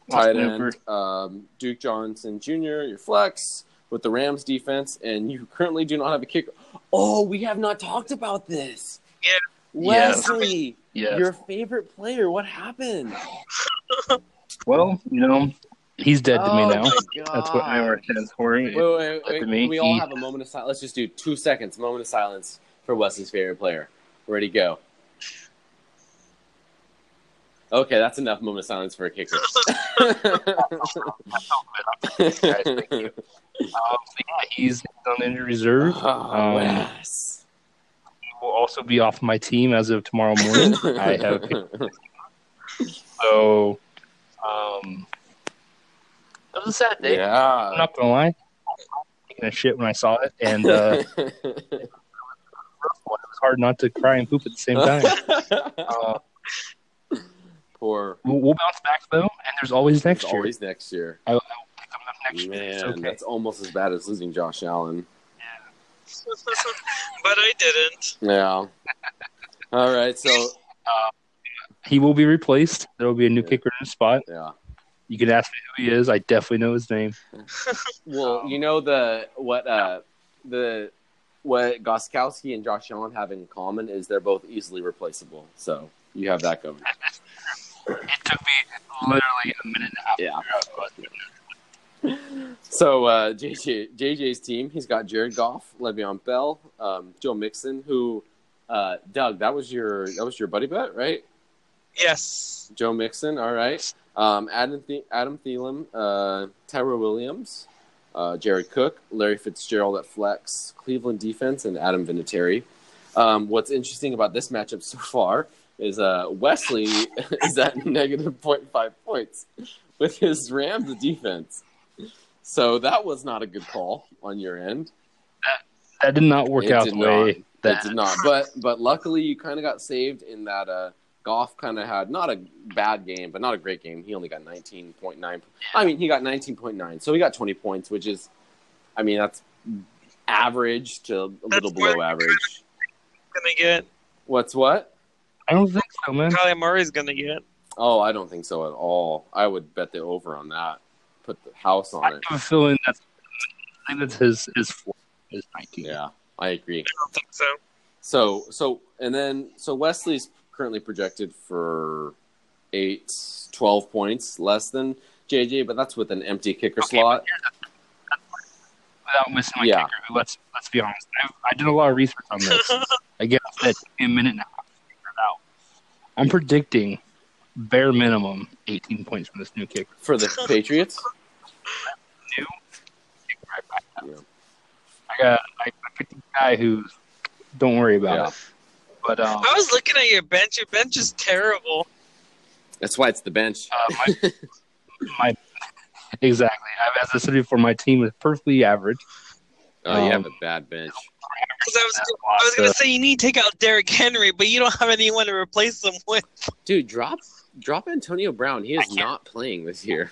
S4: tight
S5: Austin
S4: end,
S5: Hooper.
S4: um, Duke Johnson Jr. Your flex with the Rams defense, and you currently do not have a kicker. Oh, we have not talked about this.
S3: Yeah.
S5: Yes.
S4: Wesley,
S5: Yes.
S4: your favorite player. What happened? (laughs)
S5: Well, you know, he's dead to me
S4: Oh
S5: now.
S4: my
S5: That's what I
S4: God.
S5: understand for it.
S4: Wait, wait, wait.
S5: to me,
S4: we all have a moment of silence? Let's just do two seconds. Moment of silence for Wesley's favorite player. Ready, go. Okay, that's enough moment of silence for a kicker. (laughs)
S5: Guys, (laughs) thank you. Um, so yeah, he's on injury reserve.
S4: Oh,
S5: Um,
S4: Wes.
S5: Will also be off my team as of tomorrow morning. (laughs) I have so. Um, it was a sad day. I'm
S4: yeah.
S5: not gonna lie. Taking a shit when I saw it, and uh. (laughs)
S2: It was hard not to cry and poop at the same time. (laughs) uh,
S4: Poor.
S2: we'll, we'll bounce back though, and there's always next
S4: It's
S2: year.
S4: always next year.
S2: I, I will pick them up next year.
S4: Man,
S2: okay.
S4: that's almost as bad as losing Josh Allen. (laughs)
S3: but I didn't.
S4: Yeah. All right. So (laughs)
S2: He will be replaced. There will be a new
S4: Yeah.
S2: kicker in his spot.
S4: yeah.
S2: You can ask me who he is. I definitely know his name. (laughs)
S4: Well, you know the what uh the what Gostkowski and Josh Allen have in common is they're both easily replaceable. So you have that covered.
S2: It took me literally a minute and a half. to
S4: Yeah. So uh, JJ JJ's team, he's got Jared Goff, Le'Veon Bell, um, Joe Mixon, who uh, Doug, that was your that was your buddy bet, right?
S3: Yes.
S4: Joe Mixon, all right. Um, Adam the- Adam Thielen, uh, Tyrell Williams, uh, Jared Cook, Larry Fitzgerald at flex, Cleveland defense, and Adam Vinatieri. Um, what's interesting about this matchup so far is uh, Wesley (laughs) is at (laughs) negative 0.5 points with his Rams defense. So that was not a good call on your end.
S2: That did not work
S4: It
S2: out
S4: did
S2: the way
S4: not.
S2: that
S4: It did not. But but luckily you kind of got saved in that uh, Goff kind of had not a bad game, but not a great game. He only got 19.9. I mean, he got 19.9. So he got 20 points, which is, I mean, that's average to a little below average.
S3: Gonna get
S4: What's what?
S2: I don't think so, man.
S3: Kyler Murray's gonna get.
S4: Oh, I don't think so at all. I would bet the over on that. Put the house
S2: I
S4: on it.
S2: have a feeling that's I think that's his his floor is 19.
S4: Yeah, I agree.
S3: I don't think so.
S4: So so and then so Wesley's currently projected for eight, 12 points less than JJ, but that's with an empty kicker
S2: Okay,
S4: slot.
S2: but here's. Without missing my
S4: Yeah.
S2: kicker, let's let's be honest. I, I did a lot of research on this. Again, (laughs) I said it took me a minute and a half to figure it out. I'm predicting bare minimum 18 points from this new kicker.
S4: For the (laughs) Patriots?
S2: New kick right back.
S4: Yeah.
S2: I got I, I picked a guy who's don't worry about
S4: Yeah.
S2: it. But um,
S3: I was looking at your bench. Your bench is terrible.
S4: That's why it's the bench.
S2: uh, my (laughs) my exactly. I- have As I said before, my team is perfectly average.
S4: Oh, you have a
S2: um,
S4: bad bench.
S3: Because I was, I was gonna say you need to take out Derrick Henry, but you don't have anyone to replace him with.
S4: Dude, drop drop Antonio Brown. He is
S2: can't-
S4: playing this year.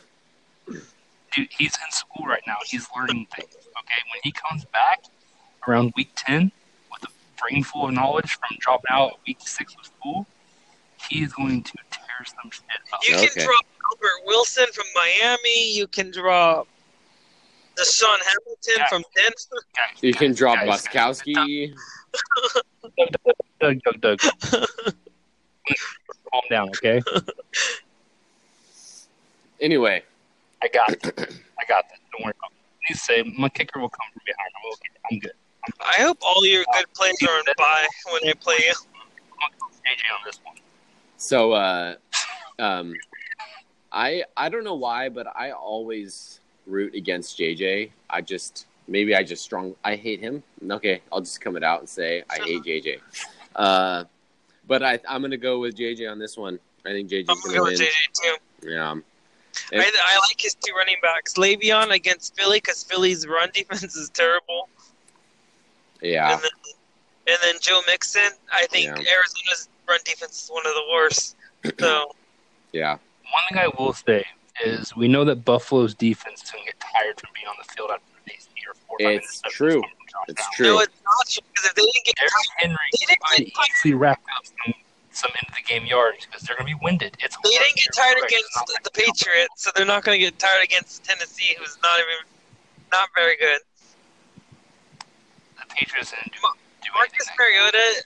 S2: dude, he's in school right now. He's learning things. Okay, when he comes back around week ten with a brain full of knowledge from dropping out at week six of school, he is going to tear some shit up.
S3: You
S4: Okay.
S3: can drop Albert Wilson from Miami. You can drop DaeSean Hamilton
S2: Yeah.
S3: from Denver.
S2: Guys,
S4: You can drop
S2: guys,
S4: Buskowski. (laughs)
S2: Doug, Doug, Doug. (laughs) Calm down, okay? (laughs)
S4: Anyway,
S2: I got it. I got that. Don't worry about it. Need say my kicker will come from behind. I'm okay. I'm good.
S3: I hope all your good players are on bye when they play you.
S2: I'm gonna go JJ on this one.
S4: so uh, um, I I don't know why, but I always root against JJ. I just maybe I just strong. I hate him. Okay, I'll just come it out and say I hate JJ. Uh, but I I'm gonna go with JJ on this one. I think JJ's
S3: I'm
S4: gonna
S3: gonna go
S4: win.
S3: with JJ too.
S4: Yeah.
S3: I, I like his two running backs, Le'Veon against Philly, because Philly's run (laughs) defense is terrible,
S4: Yeah.
S3: and then and then Joe Mixon. I think
S4: Yeah.
S3: Arizona's run defense is one of the worst. So (clears throat)
S4: Yeah.
S2: One thing I will say is we know that Buffalo's defense is going to get tired from being on the field after they hear four or five
S4: It's true. It's
S2: Allen.
S4: true.
S3: no, it's not true, because if they didn't get
S2: Derrick
S3: tired,
S2: Henry
S3: They didn't get tired.
S2: easily rack up some, some end of the game yards because they're going to be winded. It's
S3: they didn't get tired
S2: correct.
S3: against
S2: It's not like
S3: the Patriots, so they're not going to get tired against Tennessee, who's not even not very good.
S2: The Patriots didn't do, do
S3: Marcus
S2: anything.
S3: Mariota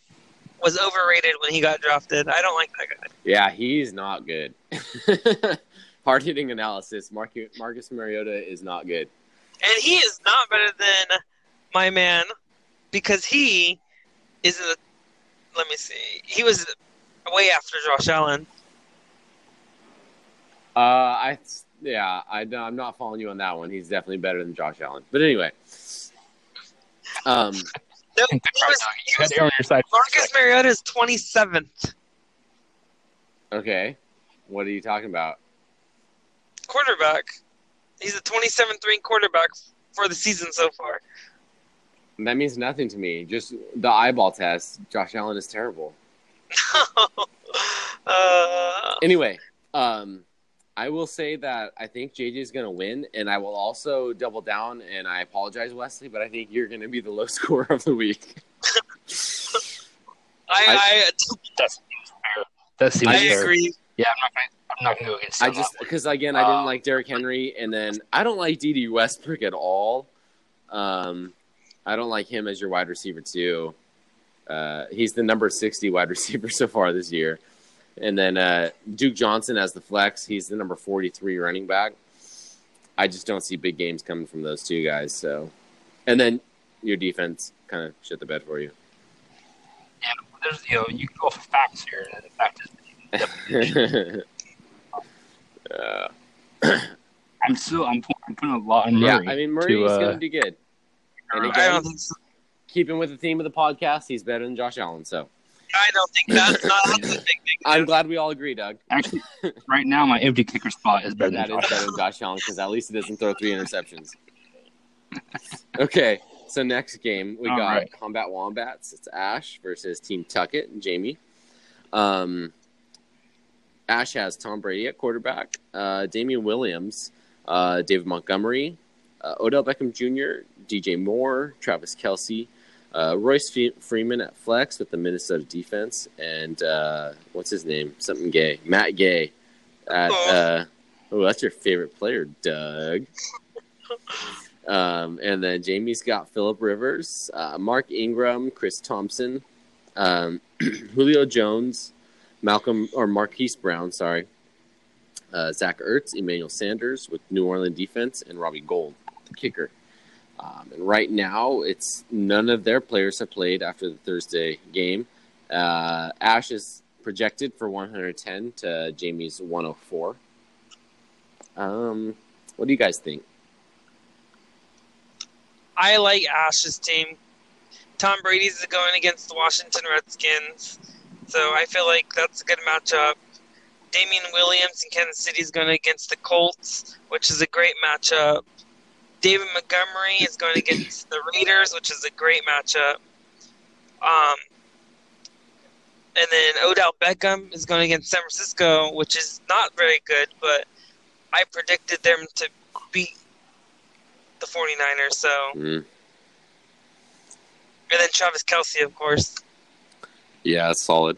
S3: was overrated when he got drafted. I don't like that guy.
S4: Yeah, he's not good. (laughs) Hard hitting analysis. Marcus, Marcus Mariota is not good.
S3: And he is not better than my man because he is in the. Let me see. He was way after Josh Allen.
S4: Uh, I yeah, I, I'm not following you on that one. He's definitely better than Josh Allen. But anyway, um, (laughs)
S3: No, he was, he was
S2: on your side.
S3: Marcus
S2: second.
S3: Mariota is 27th
S4: okay, what are you talking about?
S3: quarterback. He's the 27th ranked quarterback for the season so far.
S4: That means nothing to me. Just the eyeball test. Josh Allen is terrible. (laughs)
S3: uh,
S4: Anyway, um, I will say that I think JJ is going to win, and I will also double down. And I apologize, Wesley, but I think you're going to be the low (laughs) scorer of the week. (laughs)
S3: I, I,
S6: That seems fair. That seems
S3: I,
S6: fair.
S3: agree.
S6: Yeah, I'm not gonna. I'm not gonna go against.
S4: I just because again, I didn't
S6: Um,
S4: like Derrick Henry, and then I don't like Dede Westbrook at all. Um, I don't like him as your wide receiver too. Uh, he's the number sixty wide (laughs) receiver so far this year, and then uh, Duke Johnson as the flex. He's the number forty-three running back. I just don't see big games coming from those two guys. So, and then your defense kind of shit the bed for you.
S6: And there's, you know, you can go off of facts here. and The fact is, (laughs)
S4: uh,
S6: I'm still, I'm, I'm putting a lot on
S4: yeah, I mean Murray's
S6: to, uh,
S4: going to do good. And
S3: I
S4: again,
S3: don't think so.
S4: keeping with the theme of the podcast, he's better than Josh Allen. So
S3: I don't think that's not that's a (laughs) big thing.
S4: I'm glad we all agree, Doug.
S6: Actually, right now my empty kicker spot is better
S4: That
S6: than
S4: is
S6: Josh.
S4: better than Josh Allen because at least he doesn't throw three interceptions. (laughs) Okay, so next game we
S6: All
S4: got
S6: right.
S4: Combat Wombats. It's Ash versus Team Tuckett and Jamie. Um, Ash has Tom Brady at quarterback, uh, Damien Williams, uh, David Montgomery, uh, Odell Beckham Jr., DJ Moore, Travis Kelce, uh, Royce Freeman at flex with the Minnesota defense, and uh, what's his name? Something gay. Matt Gay at. Uh, oh, that's your favorite player, Doug. Um, and then Jamie's got Philip Rivers, uh, Mark Ingram, Chris Thompson, um, (clears throat) Julio Jones, Malcolm or Marquise Brown, sorry, uh, Zach Ertz, Emmanuel Sanders with New Orleans defense, and Robbie Gould, the kicker. Um, and right now, it's none of their players have played after the Thursday game. Uh, Ash is projected for 110 to Jamie's 104. Um, what do you guys think?
S3: I like Ash's team. Tom Brady's is going against the Washington Redskins, so I feel like that's a good matchup. Damien Williams in Kansas City is going against the Colts, which is a great matchup. David Montgomery is going against the Raiders, which is a great matchup. Um, and then Odell Beckham is going against San Francisco, which is not very good, but I predicted them to beat the 49ers, so
S4: Mm.
S3: and then Travis Kelce, of course.
S4: Yeah, it's solid.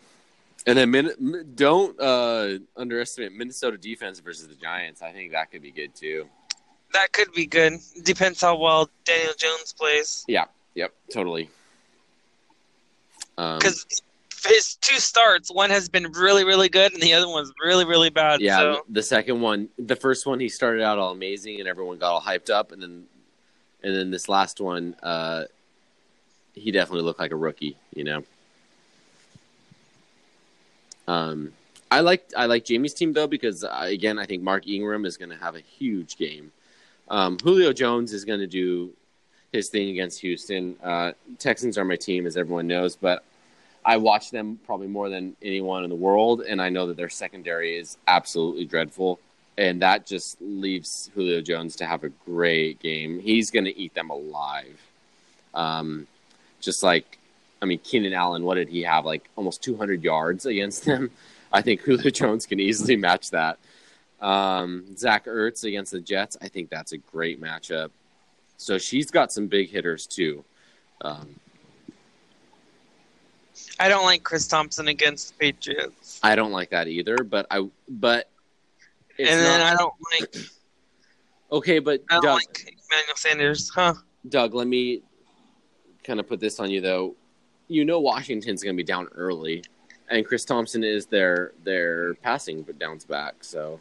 S4: And then Min- don't uh, underestimate Minnesota defense versus the Giants. I think that could be good too.
S3: That could be good. Depends how well Daniel Jones plays. Yeah.
S4: Yep, totally. Um,
S3: Because his two starts, one has been really, really good, and the other one's really, really bad.
S4: yeah,
S3: So
S4: the second one, the first one, he started out all amazing and everyone got all hyped up, and then and then this last one, uh, he definitely looked like a rookie. You know. Um, I like I like Jamie's team though because uh, again I think Mark Ingram is going to have a huge game. Um, Julio Jones is going to do his thing against Houston. Uh, Texans are my team, as everyone knows, but I watch them probably more than anyone in the world, and I know that their secondary is absolutely dreadful, and that just leaves Julio Jones to have a great game. He's going to eat them alive. Um, just like, I mean, Keenan Allen, what did he have? Like almost 200 yards against them. I think Julio Jones can easily match that. Um, Zach Ertz against the Jets, I think that's a great matchup. So she's got some big hitters too. Um,
S3: I don't like Chris Thompson against the Patriots.
S4: I don't like that either, but I but it's
S3: and then
S4: not
S3: I don't like (clears throat)
S4: okay. But
S3: I don't
S4: Doug,
S3: like Emmanuel Sanders, huh?
S4: Doug, let me kind of put this on you though. You know Washington's going to be down early, and Chris Thompson is their their passing but downs back, so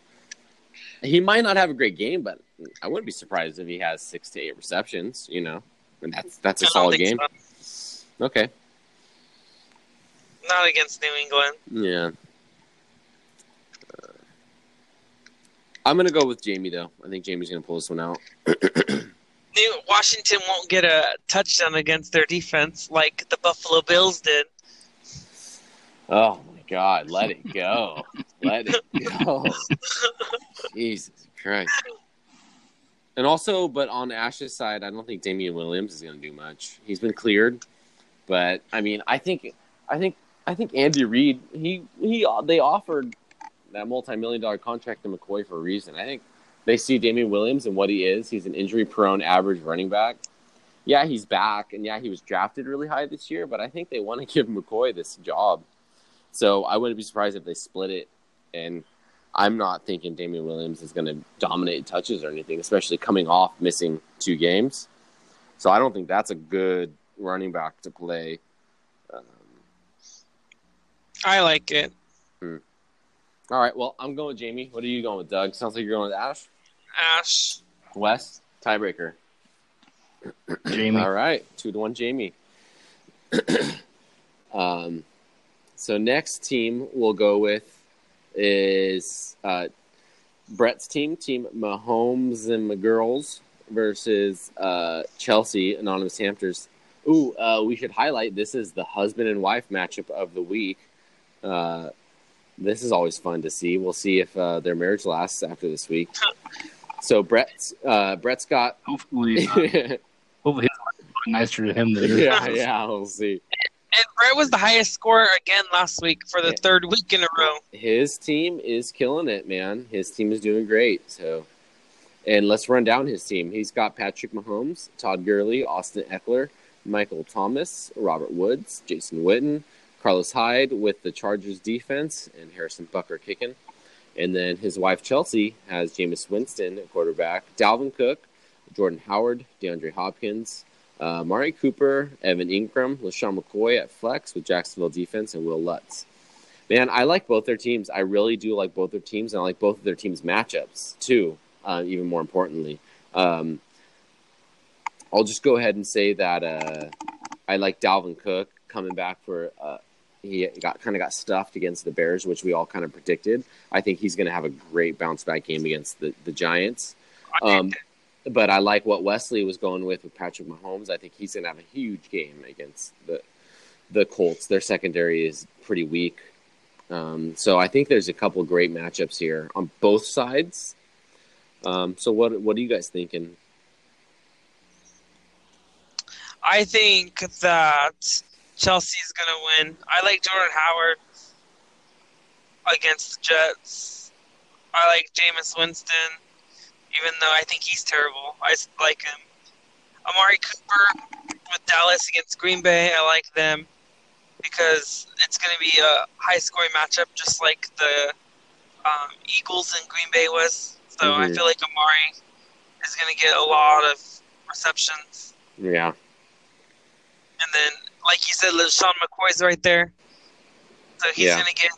S4: he might not have a great game, but I wouldn't be surprised if he has six to eight receptions. You know, and that's that's a solid game.
S3: so.
S4: Okay,
S3: Not against New England.
S4: yeah. Uh, I'm gonna go with Jamie though. I think Jamie's gonna pull this one out. (clears throat)
S3: New Washington won't get a touchdown against their defense like the Buffalo Bills did.
S4: Oh my God, let it go. let it go. (laughs) Jesus Christ. And also, but on Ash's side, I don't think Damien Williams is going to do much. He's been cleared, but I mean, I think, I think, I think Andy Reid he he they offered that multi-million dollar contract to McCoy for a reason. I think they see Damien Williams and what he is. He's an injury-prone, average running back. Yeah, he's back, and yeah, he was drafted really high this year. But I think they want to (laughs) give McCoy this job, so I wouldn't be surprised if they split it. And I'm not thinking Damien Williams is going to dominate touches or anything, especially coming off missing two games. So I don't think that's a good running back to play. Um,
S3: I like it.
S4: all right, well, I'm going with Jamie. What are you going with, Doug? Sounds like you're going with Ash.
S3: Ash.
S4: West tiebreaker. (clears throat)
S5: Jamie.
S4: All right, two to one, Jamie. (clears throat) um, so next team we'll go with is uh, Brett's team, Team Mahomes and McGirls versus uh, Chelsea Anonymous Hampters. Ooh, uh, we should highlight this is the husband and wife matchup of the week. Uh, this is always fun to see. We'll see if uh, their marriage lasts after this week. (laughs) So Brett's uh, Brett's got (laughs)
S5: Hopefully, uh, hopefully his wife nicer to him than yours.
S4: yeah we'll see.
S3: And Brett was the highest scorer again last week for the
S4: Yeah.
S3: third week in a row.
S4: his team is killing it, man. His team is doing great. So, and let's run down his team. He's got Patrick Mahomes, Todd Gurley, Austin Ekeler, Michael Thomas, Robert Woods, Jason Witten, Carlos Hyde with the Chargers defense, and Harrison Butker kicking. And then his wife Chelsea has Jameis Winston at quarterback, Dalvin Cook, Jordan Howard, DeAndre Hopkins, uh, Mari Cooper, Evan Engram, LeSean McCoy at flex with Jacksonville defense, and Will Lutz. Man, I like both their teams. I really do like both their teams, and I like both of their teams' matchups too. Uh, even more importantly, um, I'll just go ahead and say that uh, I like Dalvin Cook coming back for. He got kind of got stuffed against the Bears, which we all kind of predicted. I think he's going to have a great bounce back game against the the Giants. Um, but I like what Wesley was going with with Patrick Mahomes. I think he's going to have a huge game against the the Colts. Their secondary is pretty weak. Um, so I think there's a couple great matchups here on both sides. Um, so what what are you guys thinking?
S3: I think that Chelsea's going to win. I like Jordan Howard against the Jets. I like Jameis Winston, even though I think he's terrible. I like him. Amari Cooper with Dallas against Green Bay. I like them because it's going to be a high scoring matchup, just like the um, Eagles and Green Bay was. So I
S4: Mhm.
S3: feel like Amari is going to get a lot of receptions.
S4: Yeah,
S3: And then, like you said, LeSean McCoy's right there. So he's
S4: Yeah.
S3: going to get.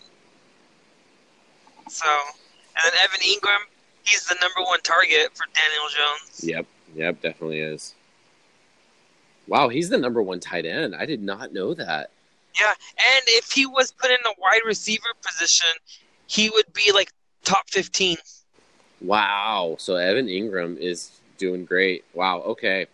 S3: So, and then Evan Engram, he's the number one target for Daniel Jones.
S4: yep, yep, definitely is. Wow, he's the number one tight end. I did not know that.
S3: Yeah. And if he was put in the wide receiver position, he would be like top 15.
S4: Wow. So Evan Engram is doing great. Wow. Okay.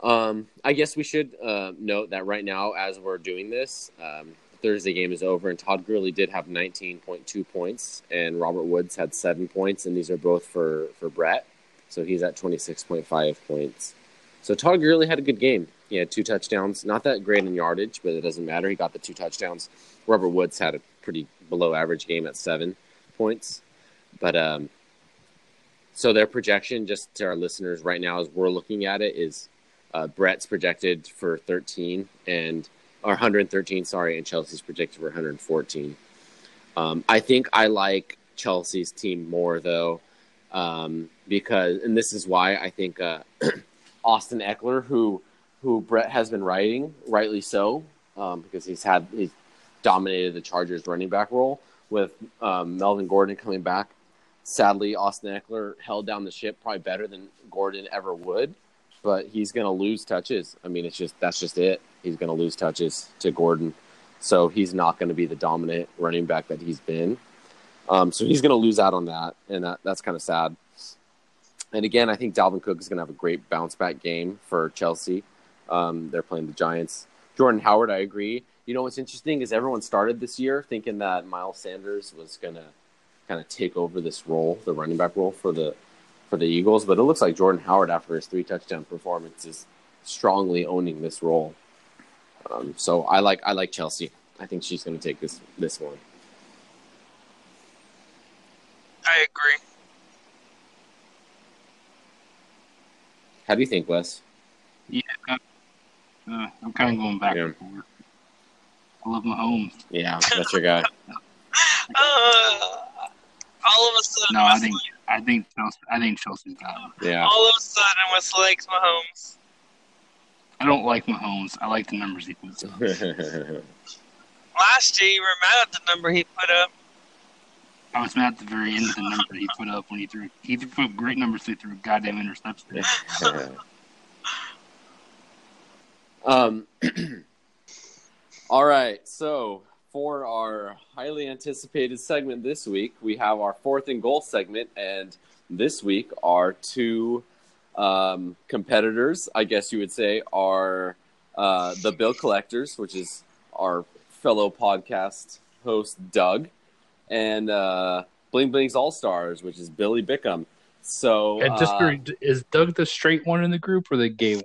S4: Um, I guess we should uh, note that right now, as we're doing this, um, Thursday game is over, and Todd Gurley did have 19.2 points, and Robert Woods had seven points, and these are both for for Brett, so he's at 26.5 points. So Todd Gurley had a good game. He had two touchdowns, not that great in yardage, but it doesn't matter. He got the two touchdowns. Robert Woods had a pretty below average game at seven points. But um, so their projection, just to our listeners right now, as we're looking at it, is uh, Brett's projected for 13 and or 113, sorry, and Chelsea's projected for 114. Um, I think I like Chelsea's team more though, um, because and this is why I think uh, (clears throat) Austin Ekeler, who who Brett has been writing, rightly so, um, because he's had he's dominated the Chargers running back role with um, Melvin Gordon coming back sadly, Austin Eckler held down the ship probably better than Gordon ever would, but he's going to lose touches. I mean, it's just that's just it. He's going to lose touches to Gordon, so he's not going to be the dominant running back that he's been. Um, so he's going to lose out on that, and that, that's kind of sad. And again, I think Dalvin Cook is going to have a great bounce back game for Chelsea. Um, they're playing the Giants. Jordan Howard, I agree. You know what's interesting is everyone started this year thinking that Miles Sanders was going to kind of take over this role, the running back role for the for the Eagles, but it looks like Jordan Howard, after his three touchdown performance, is strongly owning this role. Um, so I like I like Chelsea. I think she's going to take this this one.
S3: I agree.
S4: How do you think, Wes?
S6: Yeah, uh, I'm kind of going back
S4: Yeah.
S6: and forth. I love my home.
S4: Yeah, that's your guy. (laughs)
S3: Uh, all of a sudden,
S6: No, I
S3: Wesley,
S6: think I think Chelsea. I think Chelsea's got him.
S4: Yeah.
S3: all of a sudden, Wesley likes Mahomes.
S6: I don't like Mahomes. I like the numbers he puts up. (laughs)
S3: Last year, you were mad at the number he put up.
S6: I was mad at the very end of the number he put up when he threw. He put up great numbers. He threw a goddamn interception. (laughs)
S4: um, (clears throat) all right. So for our highly anticipated segment this week, we have our fourth and goal segment, and this week our two um, competitors, I guess you would say, are uh, the Bill Collectors, which is our fellow podcast host Doug, and uh, Bling Bling's All Stars, which is Billy Bickham. So
S2: And just
S4: uh,
S2: is Doug the straight one in the group or the gay one?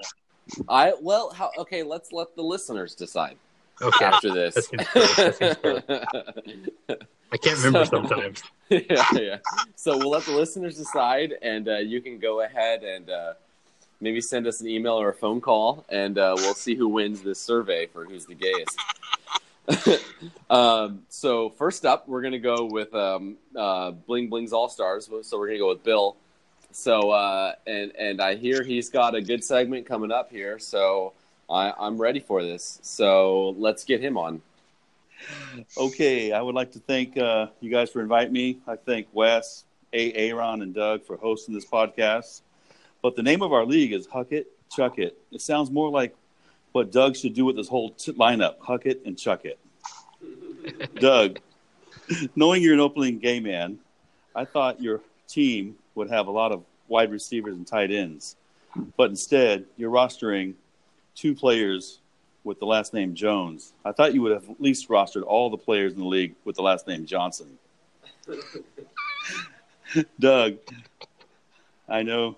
S4: I well, how, okay, let's let the listeners decide
S2: Okay,
S4: after this.
S2: That seems fair. That seems I can't remember
S4: So-
S2: sometimes. (laughs)
S4: yeah, yeah. So we'll let the listeners decide, and uh, you can go ahead and uh, maybe send us an email or a phone call, and uh, we'll see who wins this survey for who's the gayest. (laughs) um, so first up, we're gonna go with um, uh, Bling Bling's All Stars. So we're gonna go with Bill. So uh, and and I hear he's got a good segment coming up here. So I, I'm ready for this. So let's get him on.
S7: Okay, I would like to thank uh, you guys for inviting me. I thank Wes, A. Aaron, and Doug for hosting this podcast. But the name of our league is Huck It, Chuck It. It sounds more like what Doug should do with this whole t- lineup Huck It and Chuck It. (laughs) Doug, knowing you're an opening gay man, I thought your team would have a lot of wide receivers and tight ends. But instead, you're rostering two players with the last name Jones. I thought you would have at least rostered all the players in the league with the last name Johnson. (laughs) Doug, I know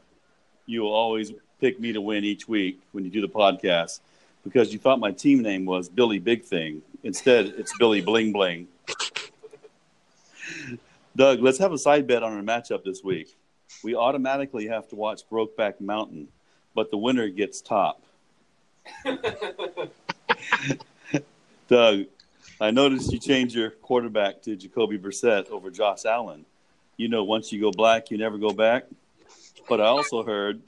S7: you will always pick me to win each week when you do the podcast because you thought my team name was Billy Big Thing. Instead, it's Billy Bling Bling. Doug, let's have a side bet on our matchup this week. We automatically have to watch Brokeback Mountain, but the winner gets top. (laughs) Doug, I noticed you changed your quarterback to Jacoby Brissett over Josh Allen. You know, once you go black, you never go back. But I also heard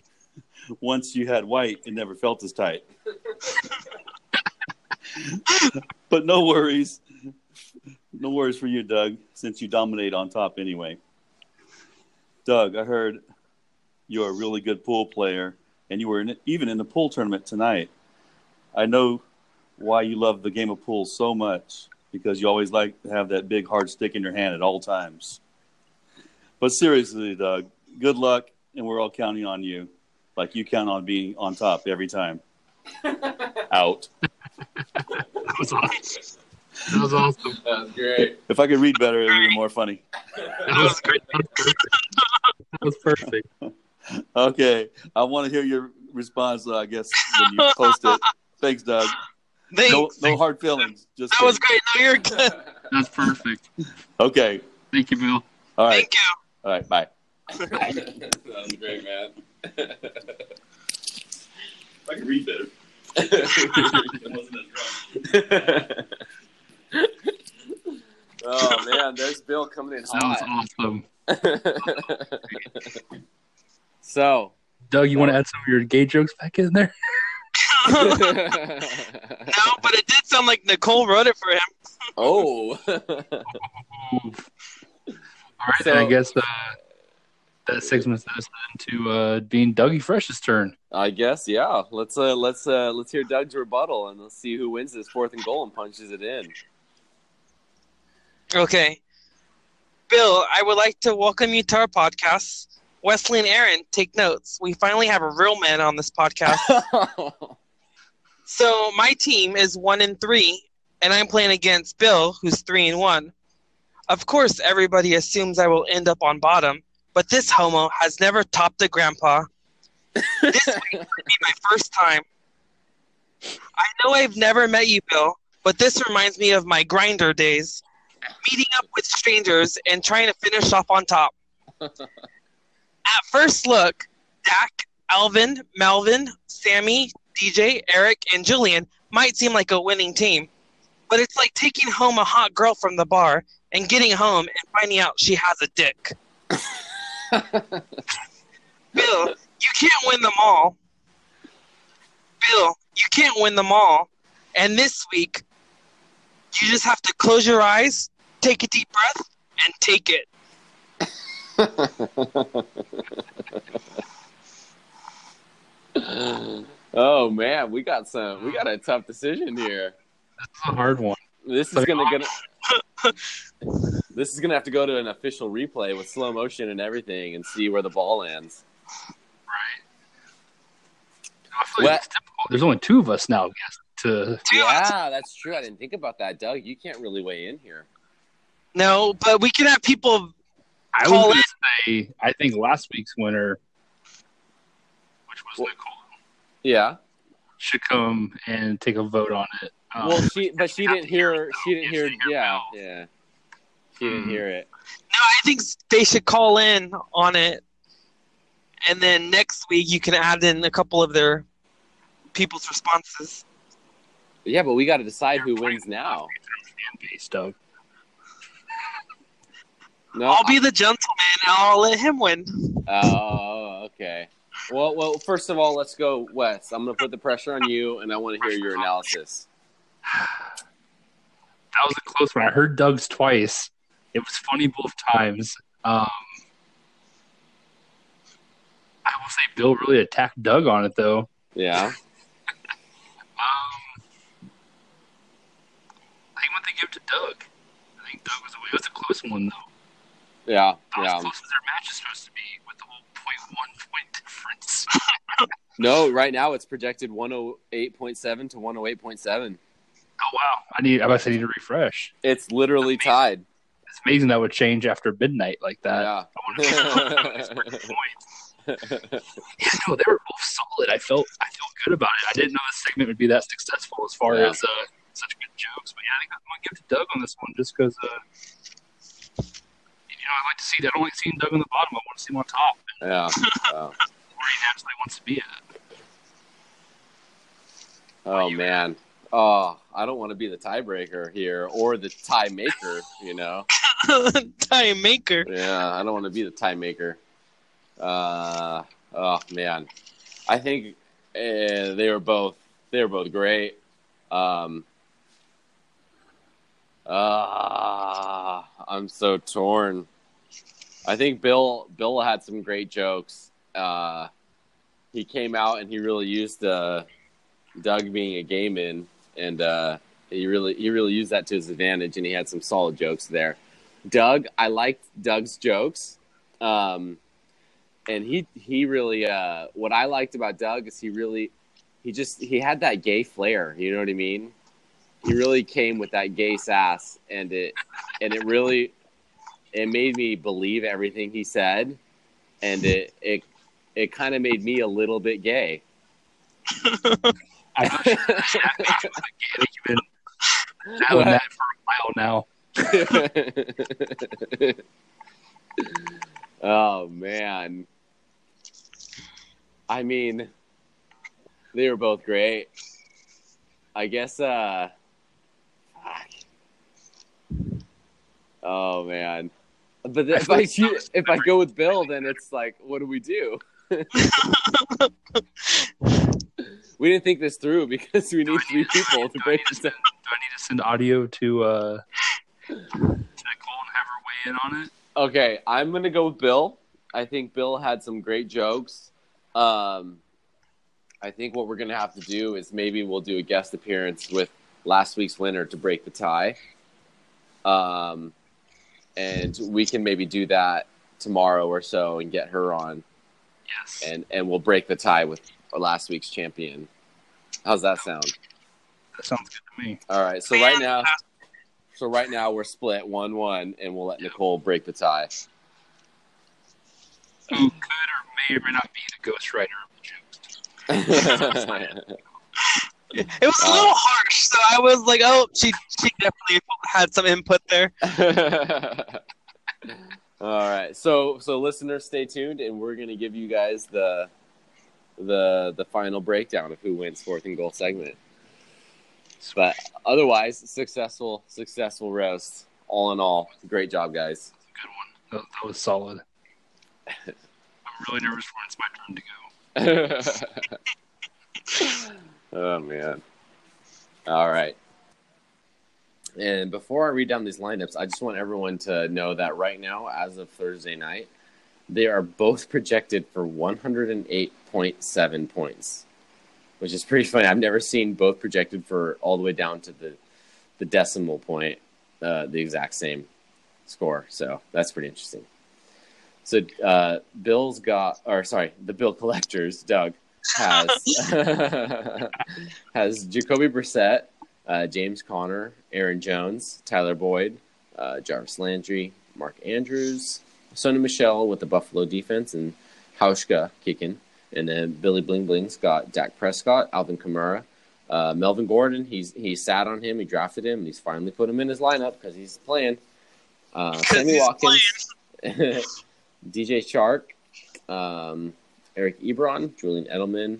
S7: once you had white, it never felt as tight. (laughs) but no worries. No worries for you, Doug, since you dominate on top anyway. Doug, I heard you're a really good pool player, and you were in, even in the pool tournament tonight. I know why you love the game of pool so much because you always like to have that big hard stick in your hand at all times. But seriously, Doug, good luck, and we're all counting on you, like you count on being on top every time. (laughs) Out.
S2: That was awesome. That was awesome.
S4: That's great.
S7: If I could read better, it would be more funny. (laughs)
S2: That was great. That was perfect. That was perfect.
S7: Okay, I want to hear your response. Uh, I guess when you post it. (laughs) Thanks, Doug.
S3: Thanks.
S7: No, no hard feelings. Just
S3: that was great. No, you're good. (laughs)
S6: That's perfect.
S7: Okay.
S6: Thank you, Bill.
S7: All right.
S3: Thank you.
S7: All right. Bye.
S4: that was great, man.
S7: I can read better. It wasn't as rough.
S4: oh man, there's Bill coming in
S6: That was
S4: hot.
S6: awesome. (laughs)
S4: so,
S2: Doug, you want to add some of your gay jokes back in there? (laughs)
S3: No, but it did sound like Nicole wrote it for him.
S4: oh,
S2: All right,
S4: So-
S2: then I guess uh, that segment's us into uh, being Dougie Fresh's turn.
S4: I guess yeah. Let's uh, let's uh, let's hear Doug's rebuttal and let's see who wins this fourth and goal and punches it in.
S3: Okay. Bill, I would like to welcome you to our podcast. Wesley and Aaron, take notes. We finally have a real man on this podcast. (laughs) so my team is one and three, and I'm playing against Bill, who's three and one. Of course, everybody assumes I will end up on bottom, but this homo has never topped a grandpa. (laughs) This week will be my first time. I know I've never met you, Bill, but this reminds me of my Grindr days. Meeting up with strangers and trying to finish off on top. (laughs) At first look, Dak, Alvin, Melvin, Sammy, DJ, Eric, and Julian might seem like a winning team, but it's like taking home a hot girl from the bar and getting home and finding out she has a dick. (laughs) Bill, you can't win them all. Bill, you can't win them all. And this week, you just have to close your eyes, take a deep breath, and take it. (laughs)
S4: oh man, we got some. We got a mm. tough decision here.
S2: That's a hard one.
S4: This is gonna gonna. this is gonna have to go to an official replay with slow motion and everything, and see where the ball lands.
S2: Right. I feel like
S4: Well-
S2: There's only two of us now, I guess, to
S4: Yeah, that's true. I didn't think about that, Doug. You can't really weigh in here.
S3: No, but we can have people.
S2: I was
S3: Call
S2: going to say, I think last week's winner, which was
S4: Well-
S2: Nicole,
S4: Yeah.
S2: should come and take a vote on it. Um,
S4: Well, she, but she didn't hear. She didn't hear.
S2: She didn't hear
S4: Yeah, yeah. She didn't
S2: Hmm.
S4: hear it.
S3: No, I think they should call in on it, and then next week you can add in a couple of their people's responses.
S4: Yeah, but we got to decide who wins now.
S2: fan base, Doug.
S4: No,
S3: I'll be the gentleman. and I'll let him win.
S4: Oh, okay. Well, well. First of all, let's go, Wes. I'm gonna put the pressure on you, and I want to hear your analysis.
S2: That was a close one. I heard Doug's twice. It was funny both times. Um, I will say Bill really attacked Doug on it, though.
S4: Yeah. (laughs)
S2: Um, I think what they give to Doug. I think Doug was away. It was a close one, though.
S4: Yeah.
S2: About
S4: Yeah.
S2: as close as their match is supposed to be point. (laughs)
S4: No, right now it's projected 108.7 to 108.7.
S2: oh wow! I need. I must need to refresh.
S4: It's literally tied.
S2: It's amazing that would change after midnight like that.
S4: Yeah.
S2: I wonder if it's (laughs) points. Yeah, no, they were both solid. I felt I feel good about it. I didn't know this segment would be that successful as far
S4: Yeah.
S2: as uh, such good jokes. But yeah, I think I'm gonna give it to Doug on this one just because uh, you know I like to see. I don't like seeing Doug on the bottom. I want to see him on top,
S4: yeah. (laughs) yeah.
S2: Where he naturally wants to be at.
S4: Oh man. Oh, I don't want to be the tiebreaker here or the tie maker. You know. (laughs)
S3: tie maker.
S4: Yeah, I don't want to be the tie maker. Uh, oh man, I think uh, they were both they were both great. Um, uh, I'm so torn. I think Bill Bill had some great jokes. Uh, he came out and he really used uh, Doug being a gay man, and uh, he really he really used that to his advantage, and he had some solid jokes there. Doug, I liked Doug's jokes. Um, and he he really uh, what I liked about Doug is he really he just he had that gay flair, you know what I mean? He really came with that gay sass and it and it really it made me believe everything he said and it it it kind of made me a little bit gay.
S2: I think you've been battling that for a while now. (laughs)
S4: oh man. I mean they were both great. I guess uh. Oh man. But if I if I go with Bill then it's like what do we do? (laughs) we didn't think this through because we need three people to break this down.
S2: Do I need to send audio to uh, to Nicole and have her weigh in on it?
S4: Okay, I'm gonna go with Bill. I think Bill had some great jokes. Um, I think what we're gonna have to do is maybe we'll do a guest appearance with last week's winner to break the tie. Um, and we can maybe do that tomorrow or so and get her on,
S2: Yes.
S4: and and we'll break the tie with last week's champion. How's that sound?
S2: that sounds good to me.
S4: All right. So right now, so right now we're split one one, and we'll let Nicole break the tie.
S2: who could or may or may not be the ghostwriter of the jokes. (laughs)
S3: It was a little harsh, so I was like, oh, she she definitely had some input there. (laughs)
S4: All right, so so listeners, stay tuned, and we're gonna give you guys the the the final breakdown of who wins fourth and goal segment. But otherwise, successful successful roast. All in all, great job, guys.
S2: Good one. That, that was solid. (laughs) I'm really nervous for when it's my turn to go. (laughs)
S4: oh man. All right. And before I read down these lineups, I just want everyone to know that right now, as of Thursday night, they are both projected for 108.7 points, which is pretty funny. I've never seen both projected for all the way down to the the decimal point, uh, the exact same score. So that's pretty interesting. So uh, Bill's got, or sorry, the bill collectors, Doug has (laughs) has Jacoby Brissett, uh, James Conner, Aaron Jones, Tyler Boyd, uh, Jarvis Landry, Mark Andrews, Sony Michel with the Buffalo defense, and Hauschka kicking. And then Billy Bling Bling's got Dak Prescott, Alvin Kamara, uh, Melvin Gordon. He's he sat on him. He drafted him, and he's finally put him in his lineup because he's playing. Uh, (laughs) Sammy Watkins, (laughs) DJ Chark, um, Eric Ebron, Julian Edelman,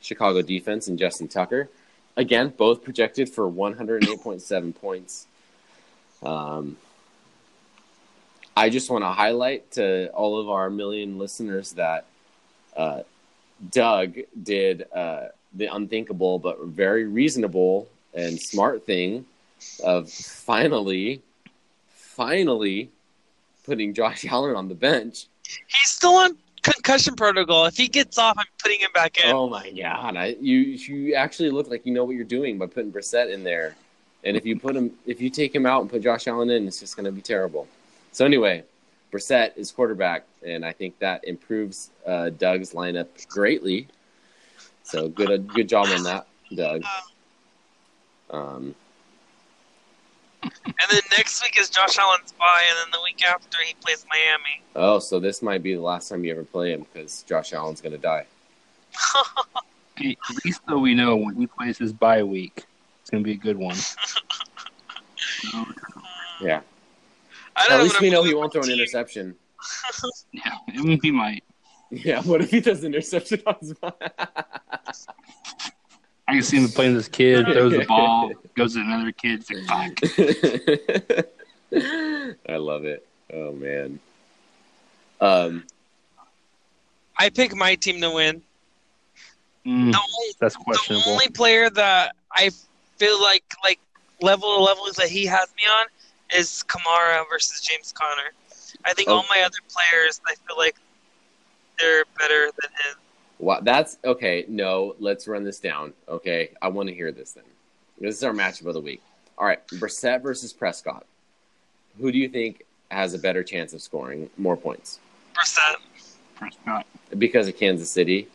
S4: Chicago defense, and Justin Tucker. Again, both projected for 108.7 points. Um, I just want to highlight to all of our million listeners that uh, Doug did uh, the unthinkable but very reasonable and smart thing of finally, finally putting Josh (laughs) Allen on the bench.
S3: He's still on concussion protocol. If he gets off, I'm putting him back in.
S4: Oh my god! I, you you actually look like you know what you're doing by putting Brissett in there, and if you put him, if you take him out and put Josh Allen in, it's just going to be terrible. So anyway, Brissett is quarterback, and I think that improves uh, Doug's lineup greatly. So good good job on that, Doug. Um,
S3: And then next week is Josh Allen's bye, and then the week after he plays Miami.
S4: oh, so this might be the last time you ever play him because Josh Allen's going to die. (laughs)
S2: Hey, At least though we know when he plays his bye week, it's going to be a good one. (laughs)
S4: Yeah.
S3: I don't
S4: At
S3: know
S4: least we
S3: I'm
S4: know he won't throw an
S3: with my team.
S4: interception. (laughs)
S2: Yeah, he might.
S4: Yeah. What if he does an interception on his
S2: I can see him playing this kid, throws the (laughs) ball, goes to another kid, it's like, fuck. (laughs)
S4: I love it. Oh man. Um,
S3: I pick my team to win.
S2: Mm,
S3: The only,
S2: that's
S3: the
S2: questionable.
S3: only player that I feel like like level of levels that he has me on is Kamara versus James Conner. I think
S4: Oh.
S3: all my other players, I feel like they're better than him.
S4: Wow, that's okay. No, let's run this down. Okay, I want to hear this then. This is our matchup of the week. All right, Brissett versus Prescott. Who do you think has a better chance of scoring more points?
S3: Percent
S2: Prescott.
S4: Because of Kansas City.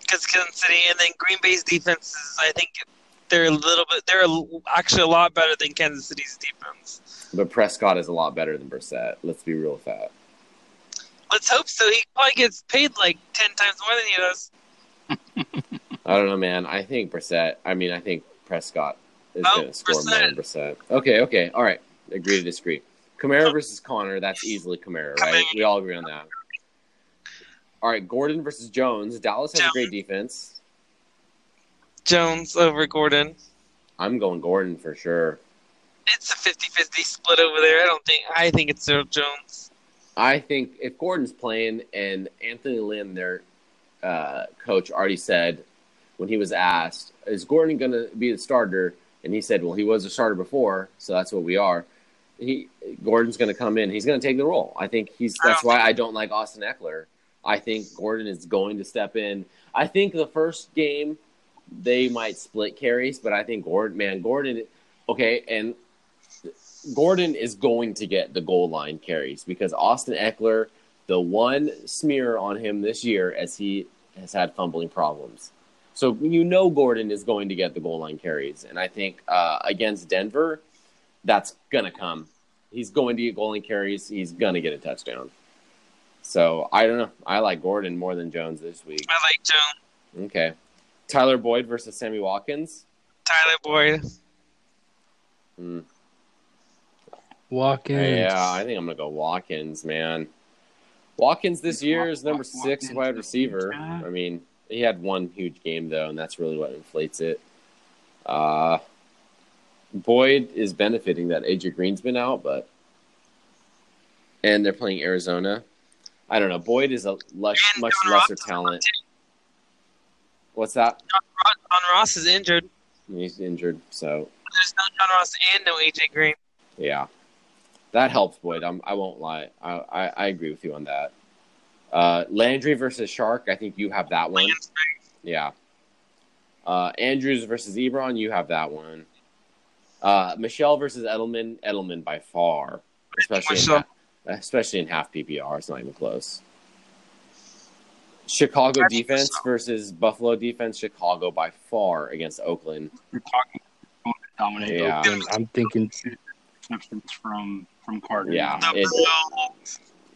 S3: because Kansas City and then Green Bay's defense is, I think they're a little bit, they're actually a lot better than Kansas City's defense.
S4: But Prescott is a lot better than Brissett. Let's be real with that.
S3: Let's hope so. He probably gets paid like ten times more than he does. (laughs)
S4: I don't know, man. I think Brissett. I mean, I think Prescott is
S3: Oh,
S4: going to score more than Brissett. Okay, okay, all right. Agree to disagree. Kamara versus Conner. That's easily Kamara, right? We all agree on that. All right, Gordon versus Jones. Dallas has a great defense.
S3: Jones over Gordon.
S4: I'm going Gordon for sure.
S3: It's a 50-50 split over there. I don't think. I think it's Jones.
S4: I think if Gordon's playing and Anthony Lynn, their uh, coach, already said when he was asked, "Is Gordon going to be the starter?" and he said, "Well, he was a starter before, so that's what we are." He Gordon's going to come in. He's going to take the role. I think he's. That's why I don't like Austin Ekeler. I think Gordon is going to step in. I think the first game they might split carries, but I think Gordon, man, Gordon, okay, and Gordon is going to get the goal line carries because Austin Ekeler, the one smear on him this year as he has had fumbling problems. So you know Gordon is going to get the goal line carries, and I think uh, against Denver, that's gonna come. He's going to get goal line carries. He's gonna get a touchdown. So I don't know. I like Gordon more than Jones this week.
S3: I like Jones.
S4: Okay. Tyler Boyd versus Sammy Watkins.
S3: Tyler Boyd.
S4: Hmm.
S2: Watkins.
S4: Yeah, I think I'm gonna go Watkins, man. Watkins this year is number six wide receiver. I mean, he had one huge game though, and that's really what inflates it. Uh, Boyd is benefiting that AJ Green's been out, but and they're playing Arizona. I don't know. Boyd is a less, much
S3: John
S4: lesser
S3: Ross
S4: talent. What's that?
S3: John Ross is injured.
S4: He's injured, so
S3: There's no John Ross and no AJ Green.
S4: Yeah, that helps Boyd. I'm, I won't lie. I, I, I agree with you on that. Uh, Landry versus Chark. I think you have that one. Yeah. Uh, Andrews versus Ebron. You have that one. Uh, Michel versus Edelman. Edelman by far, especially in
S3: Michel.
S4: half, especially in half PPR. It's not even close. Chicago defense
S3: Michel.
S4: versus Buffalo defense. Chicago by far against Oakland.
S2: You're talking dominate.
S4: Yeah.
S2: Oakland. I'm thinking interceptions from from Carter.
S4: Yeah. It-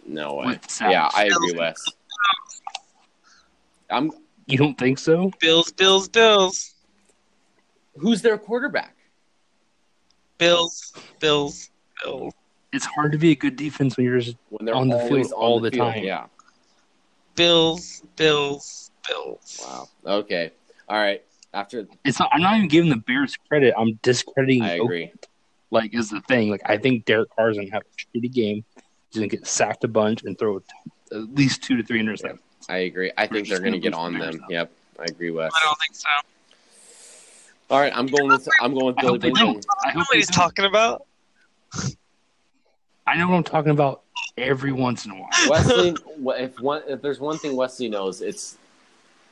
S4: No way.
S2: With
S4: Yeah, I agree, Wes. I'm.
S2: You don't think so?
S3: Bills, Bills, Bills.
S4: Who's their quarterback?
S3: Bills, Bills, Bills.
S2: It's hard to be a good defense when you're just
S4: When they're
S2: On the field
S4: on
S2: all
S4: the,
S2: the
S4: field.
S2: time.
S4: Yeah.
S3: Bills, Bills, Bills.
S4: Wow. Okay. All right. After
S2: it's not, I'm not even giving the Bears credit. I'm discrediting
S4: I agree.
S2: Oakland, like is the thing. Like I think Derek Carr's gonna have a shitty game. He's gonna get sacked a bunch and throw at least two to three interceptions.
S4: I agree. I think they're going to
S2: gonna
S4: get on them.
S2: Bears.
S4: Yep. I agree, with.
S3: I don't think so.
S4: All right. I'm going with I'm going with
S2: I
S4: Billy
S2: hope they don't. I
S3: I know
S2: hope
S3: what he's
S2: don't.
S3: talking about.
S2: I know what I'm talking about every once in a while.
S4: Wesley, if one if there's one thing Wesley knows, it's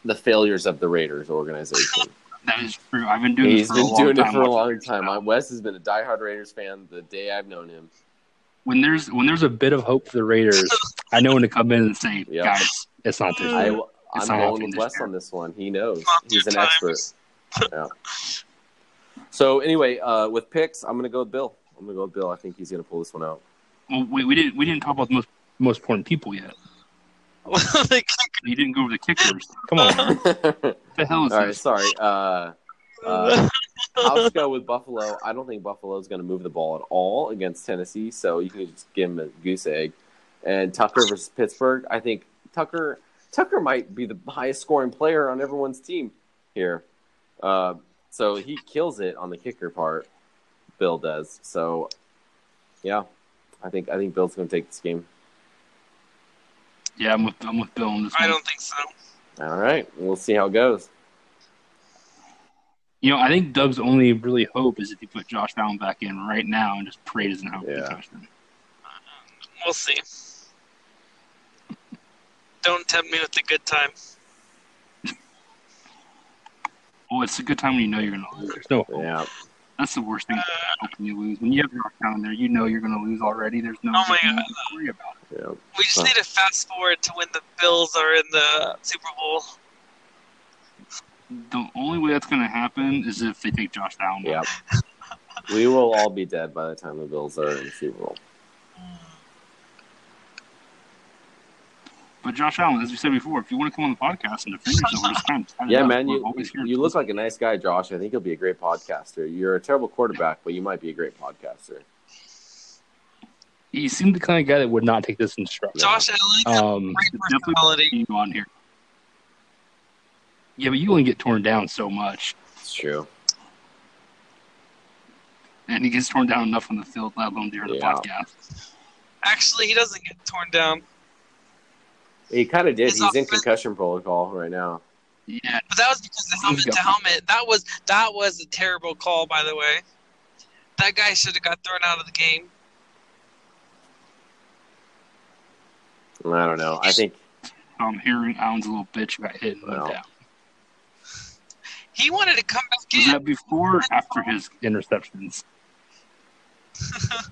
S4: the failures of the Raiders organization.
S2: That is true. I've been doing
S4: He's
S2: this for
S4: been
S2: a long
S4: doing
S2: time.
S4: it for a long time.
S2: now.
S4: I, Wes has been a diehard Raiders fan the day I've known him.
S2: When there's when there's a bit of hope for the Raiders, I know when to come in and say,
S4: Yep.
S2: guys, it's not this
S4: I,
S2: year.
S4: I'm
S2: It's not
S4: going
S2: happening
S4: with Wes on this one. He knows. He's
S3: two
S4: an expert.
S3: times.
S4: So anyway, uh, with picks, I'm going to go with Bill. I'm going to go with Bill. I think he's going to pull this one out.
S2: Well, we, we didn't we didn't talk about the most most important people yet. (laughs)
S3: Like,
S2: You didn't go over the kickers. (laughs) Come on, man. (laughs) what the hell is
S4: All right,
S2: this?
S4: sorry. Uh, uh, I'll just go with Buffalo. I don't think Buffalo's going to move the ball at all against Tennessee, so you can just give him a goose egg. And Tucker versus Pittsburgh, I think Tucker Tucker might be the highest scoring player on everyone's team here. Uh, so he kills it on the kicker part. Bill does. So, yeah, I think I think Bill's going to take this game.
S2: Yeah, I'm with I'm with Bill on this
S3: I
S2: one.
S3: don't think so.
S4: All right, we'll see how it goes.
S2: You know, I think Doug's only really hope is if you put Josh Allen back in right now and just pray he doesn't have a
S4: Yeah.
S2: concussion.
S3: We'll see. Don't tempt me with the good time. (laughs)
S2: Well, it's a good time when you know you're going to lose. There's no hope.
S4: Yeah,
S2: That's the worst thing. Hoping uh, you lose. When you have Josh Allen there, you know you're going to lose already. There's no
S3: Oh my
S2: nothing
S3: God.
S2: to worry about.
S4: yeah.
S3: We just
S4: Huh.
S3: need to fast forward to when the Bills are in the Super Bowl.
S2: The only way that's going to happen is if they take Josh down.
S4: Yep. we will all be dead by the time the Bills are in the Super Bowl.
S2: But Josh Allen, as we said before, if you want to come on the podcast and defend yourself, we're just kind of
S4: Yeah, man, you you look like a nice guy, Josh. I think you'll be a great podcaster. You're a terrible quarterback, but you might be a great podcaster.
S2: He seemed the kind of guy that would not take this instruction.
S3: Josh Allen,
S2: Um,
S3: great
S2: definitely
S3: personality.
S2: you on here. Yeah, but you only get torn down so much,
S4: It's true.
S2: and he gets torn down enough on the field, let alone during the podcast.
S3: Actually, he doesn't get torn down.
S4: He kind of did.
S3: His
S4: He's in concussion protocol right now.
S2: Yeah,
S3: But that was because the helmet to helmet. That was that was a terrible call, by the way. That guy should have got thrown out of the game.
S4: I don't know. I think
S2: um, I'm hearing Allen's a little bitch who got hit and went down.
S3: He wanted to come back
S2: Was
S3: in.
S2: that before or after his interceptions? (laughs)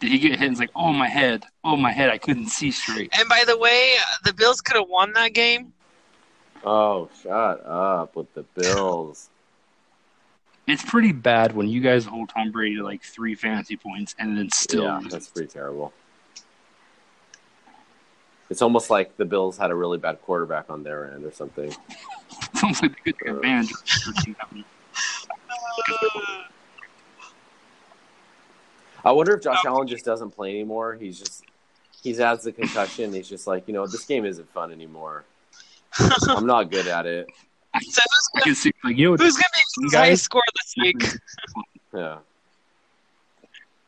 S2: Did he get hit and it's like, oh, my head, oh, my head, I couldn't see straight.
S3: And by the way, the Bills could have won that game.
S4: Oh, shut up with the Bills. (laughs)
S2: It's pretty bad when you guys hold Tom Brady to like three fantasy points and then still
S4: yeah,
S2: lose.
S4: that's pretty terrible. It's almost like the Bills had a really bad quarterback on their end or something. (laughs)
S2: It's almost like they could take advantage (laughs) of the team having
S4: I wonder if Josh Allen just oh. doesn't play anymore. He's just he's has the concussion. He's just like you know this game isn't fun anymore. (laughs) I'm not good at it.
S3: So who's gonna,
S2: can see like you
S3: who's gonna be the
S2: Guys-
S3: highest score this week? (laughs)
S4: Yeah.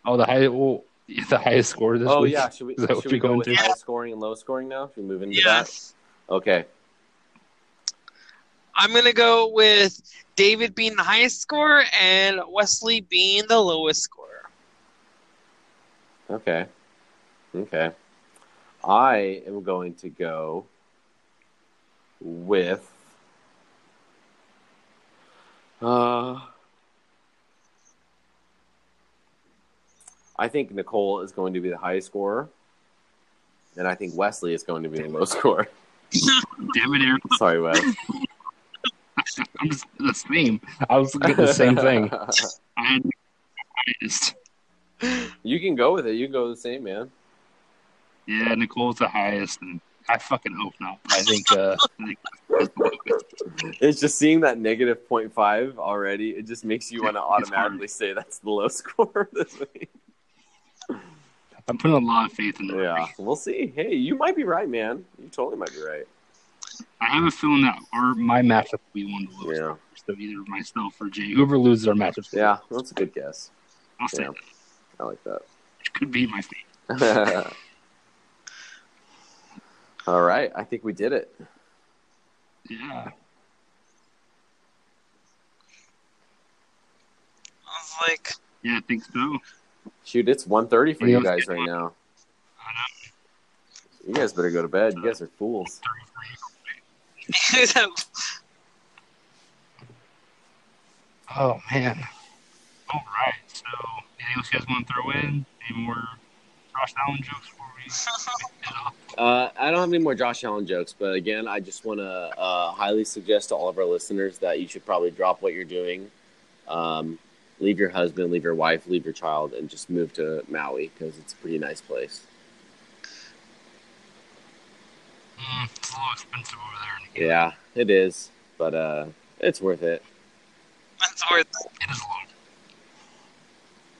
S2: oh the high well, the highest score this
S4: Oh
S2: week.
S4: Oh yeah. Should we
S2: Is
S4: should we go
S2: going
S4: with
S2: to?
S4: high scoring and low scoring now? Should we move into
S3: Yes.
S4: that? Okay.
S3: I'm gonna go with David being the highest score and Wesley being the lowest scorer.
S4: Okay. Okay. I am going to go with uh I think Nicole is going to be the highest scorer. And I think Wesley is going to be the low scorer. (laughs)
S2: Damn it, Aaron.
S4: Sorry, Wes. (laughs)
S2: I'm just the same. I was looking at the same thing. (laughs) I had highest.
S4: You can go with it. You can go the same, man.
S2: Yeah, Nicole's the highest, and I fucking hope not. I think uh,
S4: It's just seeing that negative 0.5 already, it just makes you want to automatically say that's the low (laughs) score this week.
S2: I'm putting a lot of faith in the
S4: Yeah, we'll see. Hey, you might be right, man. You totally might be right.
S2: I have a feeling that our my matchup will be one of the lowest.
S4: Yeah.
S2: So either myself or Jay, whoever loses our matchup,
S4: Yeah, that's a good guess.
S2: I'll say
S4: Yeah.
S2: that.
S4: I like that.
S2: Which could be my fate. (laughs)
S4: All right, I think we did it.
S2: Yeah.
S3: I was like,
S2: Yeah, I think so.
S4: Shoot, it's 1.30 for
S2: Yeah.
S4: you guys right now.
S2: I know.
S4: You guys better go to bed. You guys are fools. (laughs)
S2: Oh man. All right. So, anything else you guys want to throw in? Any more Josh Allen jokes before we head off? (laughs)
S4: Uh, I don't have any more Josh Allen jokes, but again, I just want to uh, highly suggest to all of our listeners that you should probably drop what you're doing, um, leave your husband, leave your wife, leave your child, and just move to Maui because it's a pretty nice place.
S2: Mm, it's a little expensive over there.
S4: Yeah, it is, but uh, it's worth it. (laughs)
S3: That's worth it.
S2: It is a lot.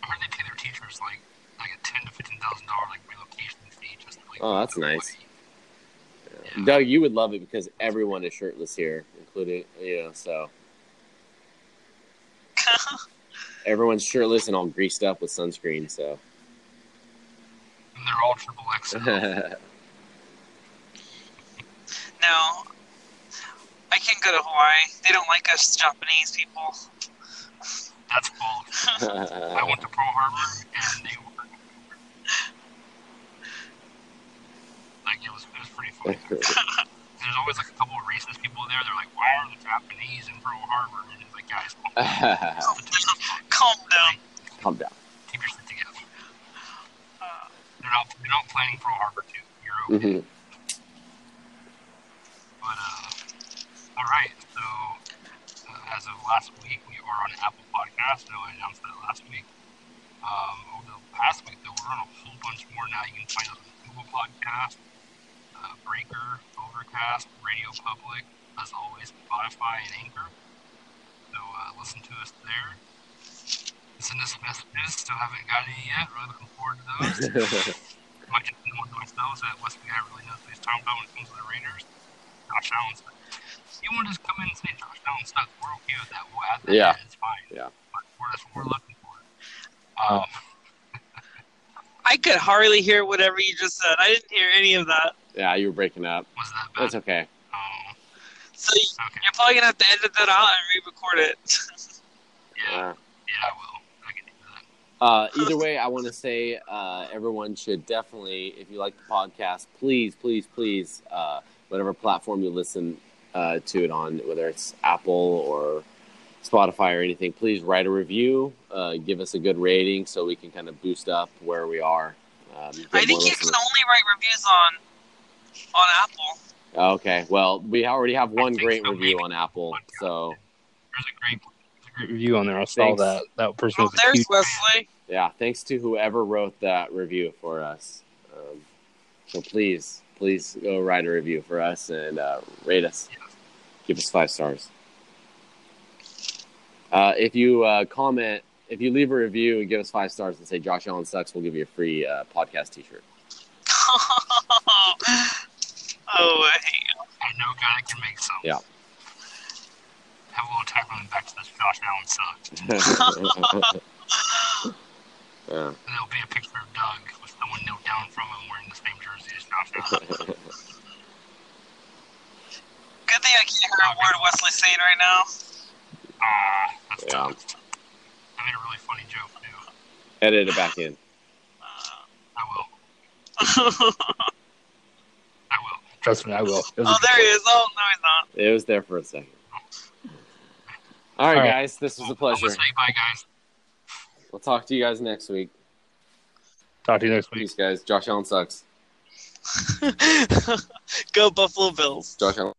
S2: I heard they pay their teachers like like a ten to fifteen thousand dollar like relocation fee just to, like.
S4: Oh, that's nice.
S2: Yeah.
S4: Doug, you would love it because everyone is shirtless here, including you know. So (laughs) everyone's shirtless and all greased up with sunscreen. So
S2: And they're all triple XL. (laughs)
S3: No, I can't go to Hawaii. They don't like us Japanese people.
S2: That's bull. I went to Pearl Harbor and they were like it was it was pretty funny. (laughs) There's always like a couple of racist people there. They're like, "Why are the Japanese in Pearl Harbor?" And it's like, guys, (laughs)
S3: Calm down.
S4: Calm down.
S2: keep your shit together. They're not they're not planning Pearl Harbor too. You're okay.
S4: Mhm.
S2: But uh, all right. So uh, as of last week, we are on Apple Podcast. No, I announced that last week. Um, over the past week, though, we're on a whole bunch more now. You can find us on Google Podcast, uh, Breaker, Overcast, Radio Public, as always, Spotify and Anchor. So uh, listen to us there. Send us messages. Still haven't got any yet. Really looking forward to those. (laughs) might get one to myself that West guy really knows what he's talking about when it comes to the Raiders. Josh Allen stuff. If you want to just come in and say Josh Allen stuff, we're okay with that. We'll add that
S4: Yeah.
S2: in. It's fine.
S4: Yeah.
S2: But we're, that's what we're looking for. Um, (laughs)
S3: I could hardly hear whatever you just said. I didn't hear any of that.
S4: yeah, you were breaking up.
S2: was that bad?
S4: That's okay.
S2: Um,
S3: So you-
S2: okay.
S3: you're probably gonna have to edit that out and re-record it. (laughs)
S2: Yeah.
S4: Uh,
S2: Yeah, I will. I can do that.
S4: Uh, either way, I want to say uh, everyone should definitely, if you like the podcast, please, please, please, uh, whatever platform you listen uh, to it on, whether it's Apple or Spotify or anything, please write a review, uh, give us a good rating so we can kind of boost up where we are. Um,
S3: I think you can only write reviews on on Apple.
S4: Okay, well, we already have one great
S2: so,
S4: review
S2: maybe.
S4: on Apple, so
S2: There's a great, a great review on there. I saw
S4: Thanks.
S2: that. That person
S3: Oh,
S2: was a
S3: there's
S2: huge fan.
S3: Wesley.
S4: yeah, thanks to whoever wrote that review for us. Um, So please, please go write a review for us and uh, rate us. Give us five stars. Uh, if you uh, comment, if you leave a review and give us five stars and say Josh Allen sucks, we'll give you a free uh, podcast T-shirt. (laughs)
S3: oh, wait.
S2: I know a guy that can make some.
S4: Yeah.
S2: Have a little tackling back to this Josh Allen sucked.
S4: yeah. (laughs)
S2: And there'll be a picture of Doug with someone knelt down from him wearing the same jersey as Josh Allen. (laughs)
S3: Good thing I can't hear a word Wesley's saying right now.
S2: Ah, that's
S4: Yeah.
S2: tough. I made a really funny joke too.
S4: Edit it back in.
S2: I will. (laughs) I will.
S5: Trust me, I will. It was
S3: oh, there he is. Oh, no, he's not.
S4: It was there for a second. All right,
S5: All right.
S4: guys. This was a
S2: I'm
S4: pleasure.
S2: gonna say bye, guys.
S4: We'll talk to you guys next week.
S5: Talk to you next week.
S4: Peace, guys. Josh Allen sucks. (laughs)
S3: Go Buffalo Bills.
S4: Josh Allen.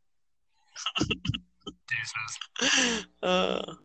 S4: (laughs)
S2: Deuces.
S3: Uh.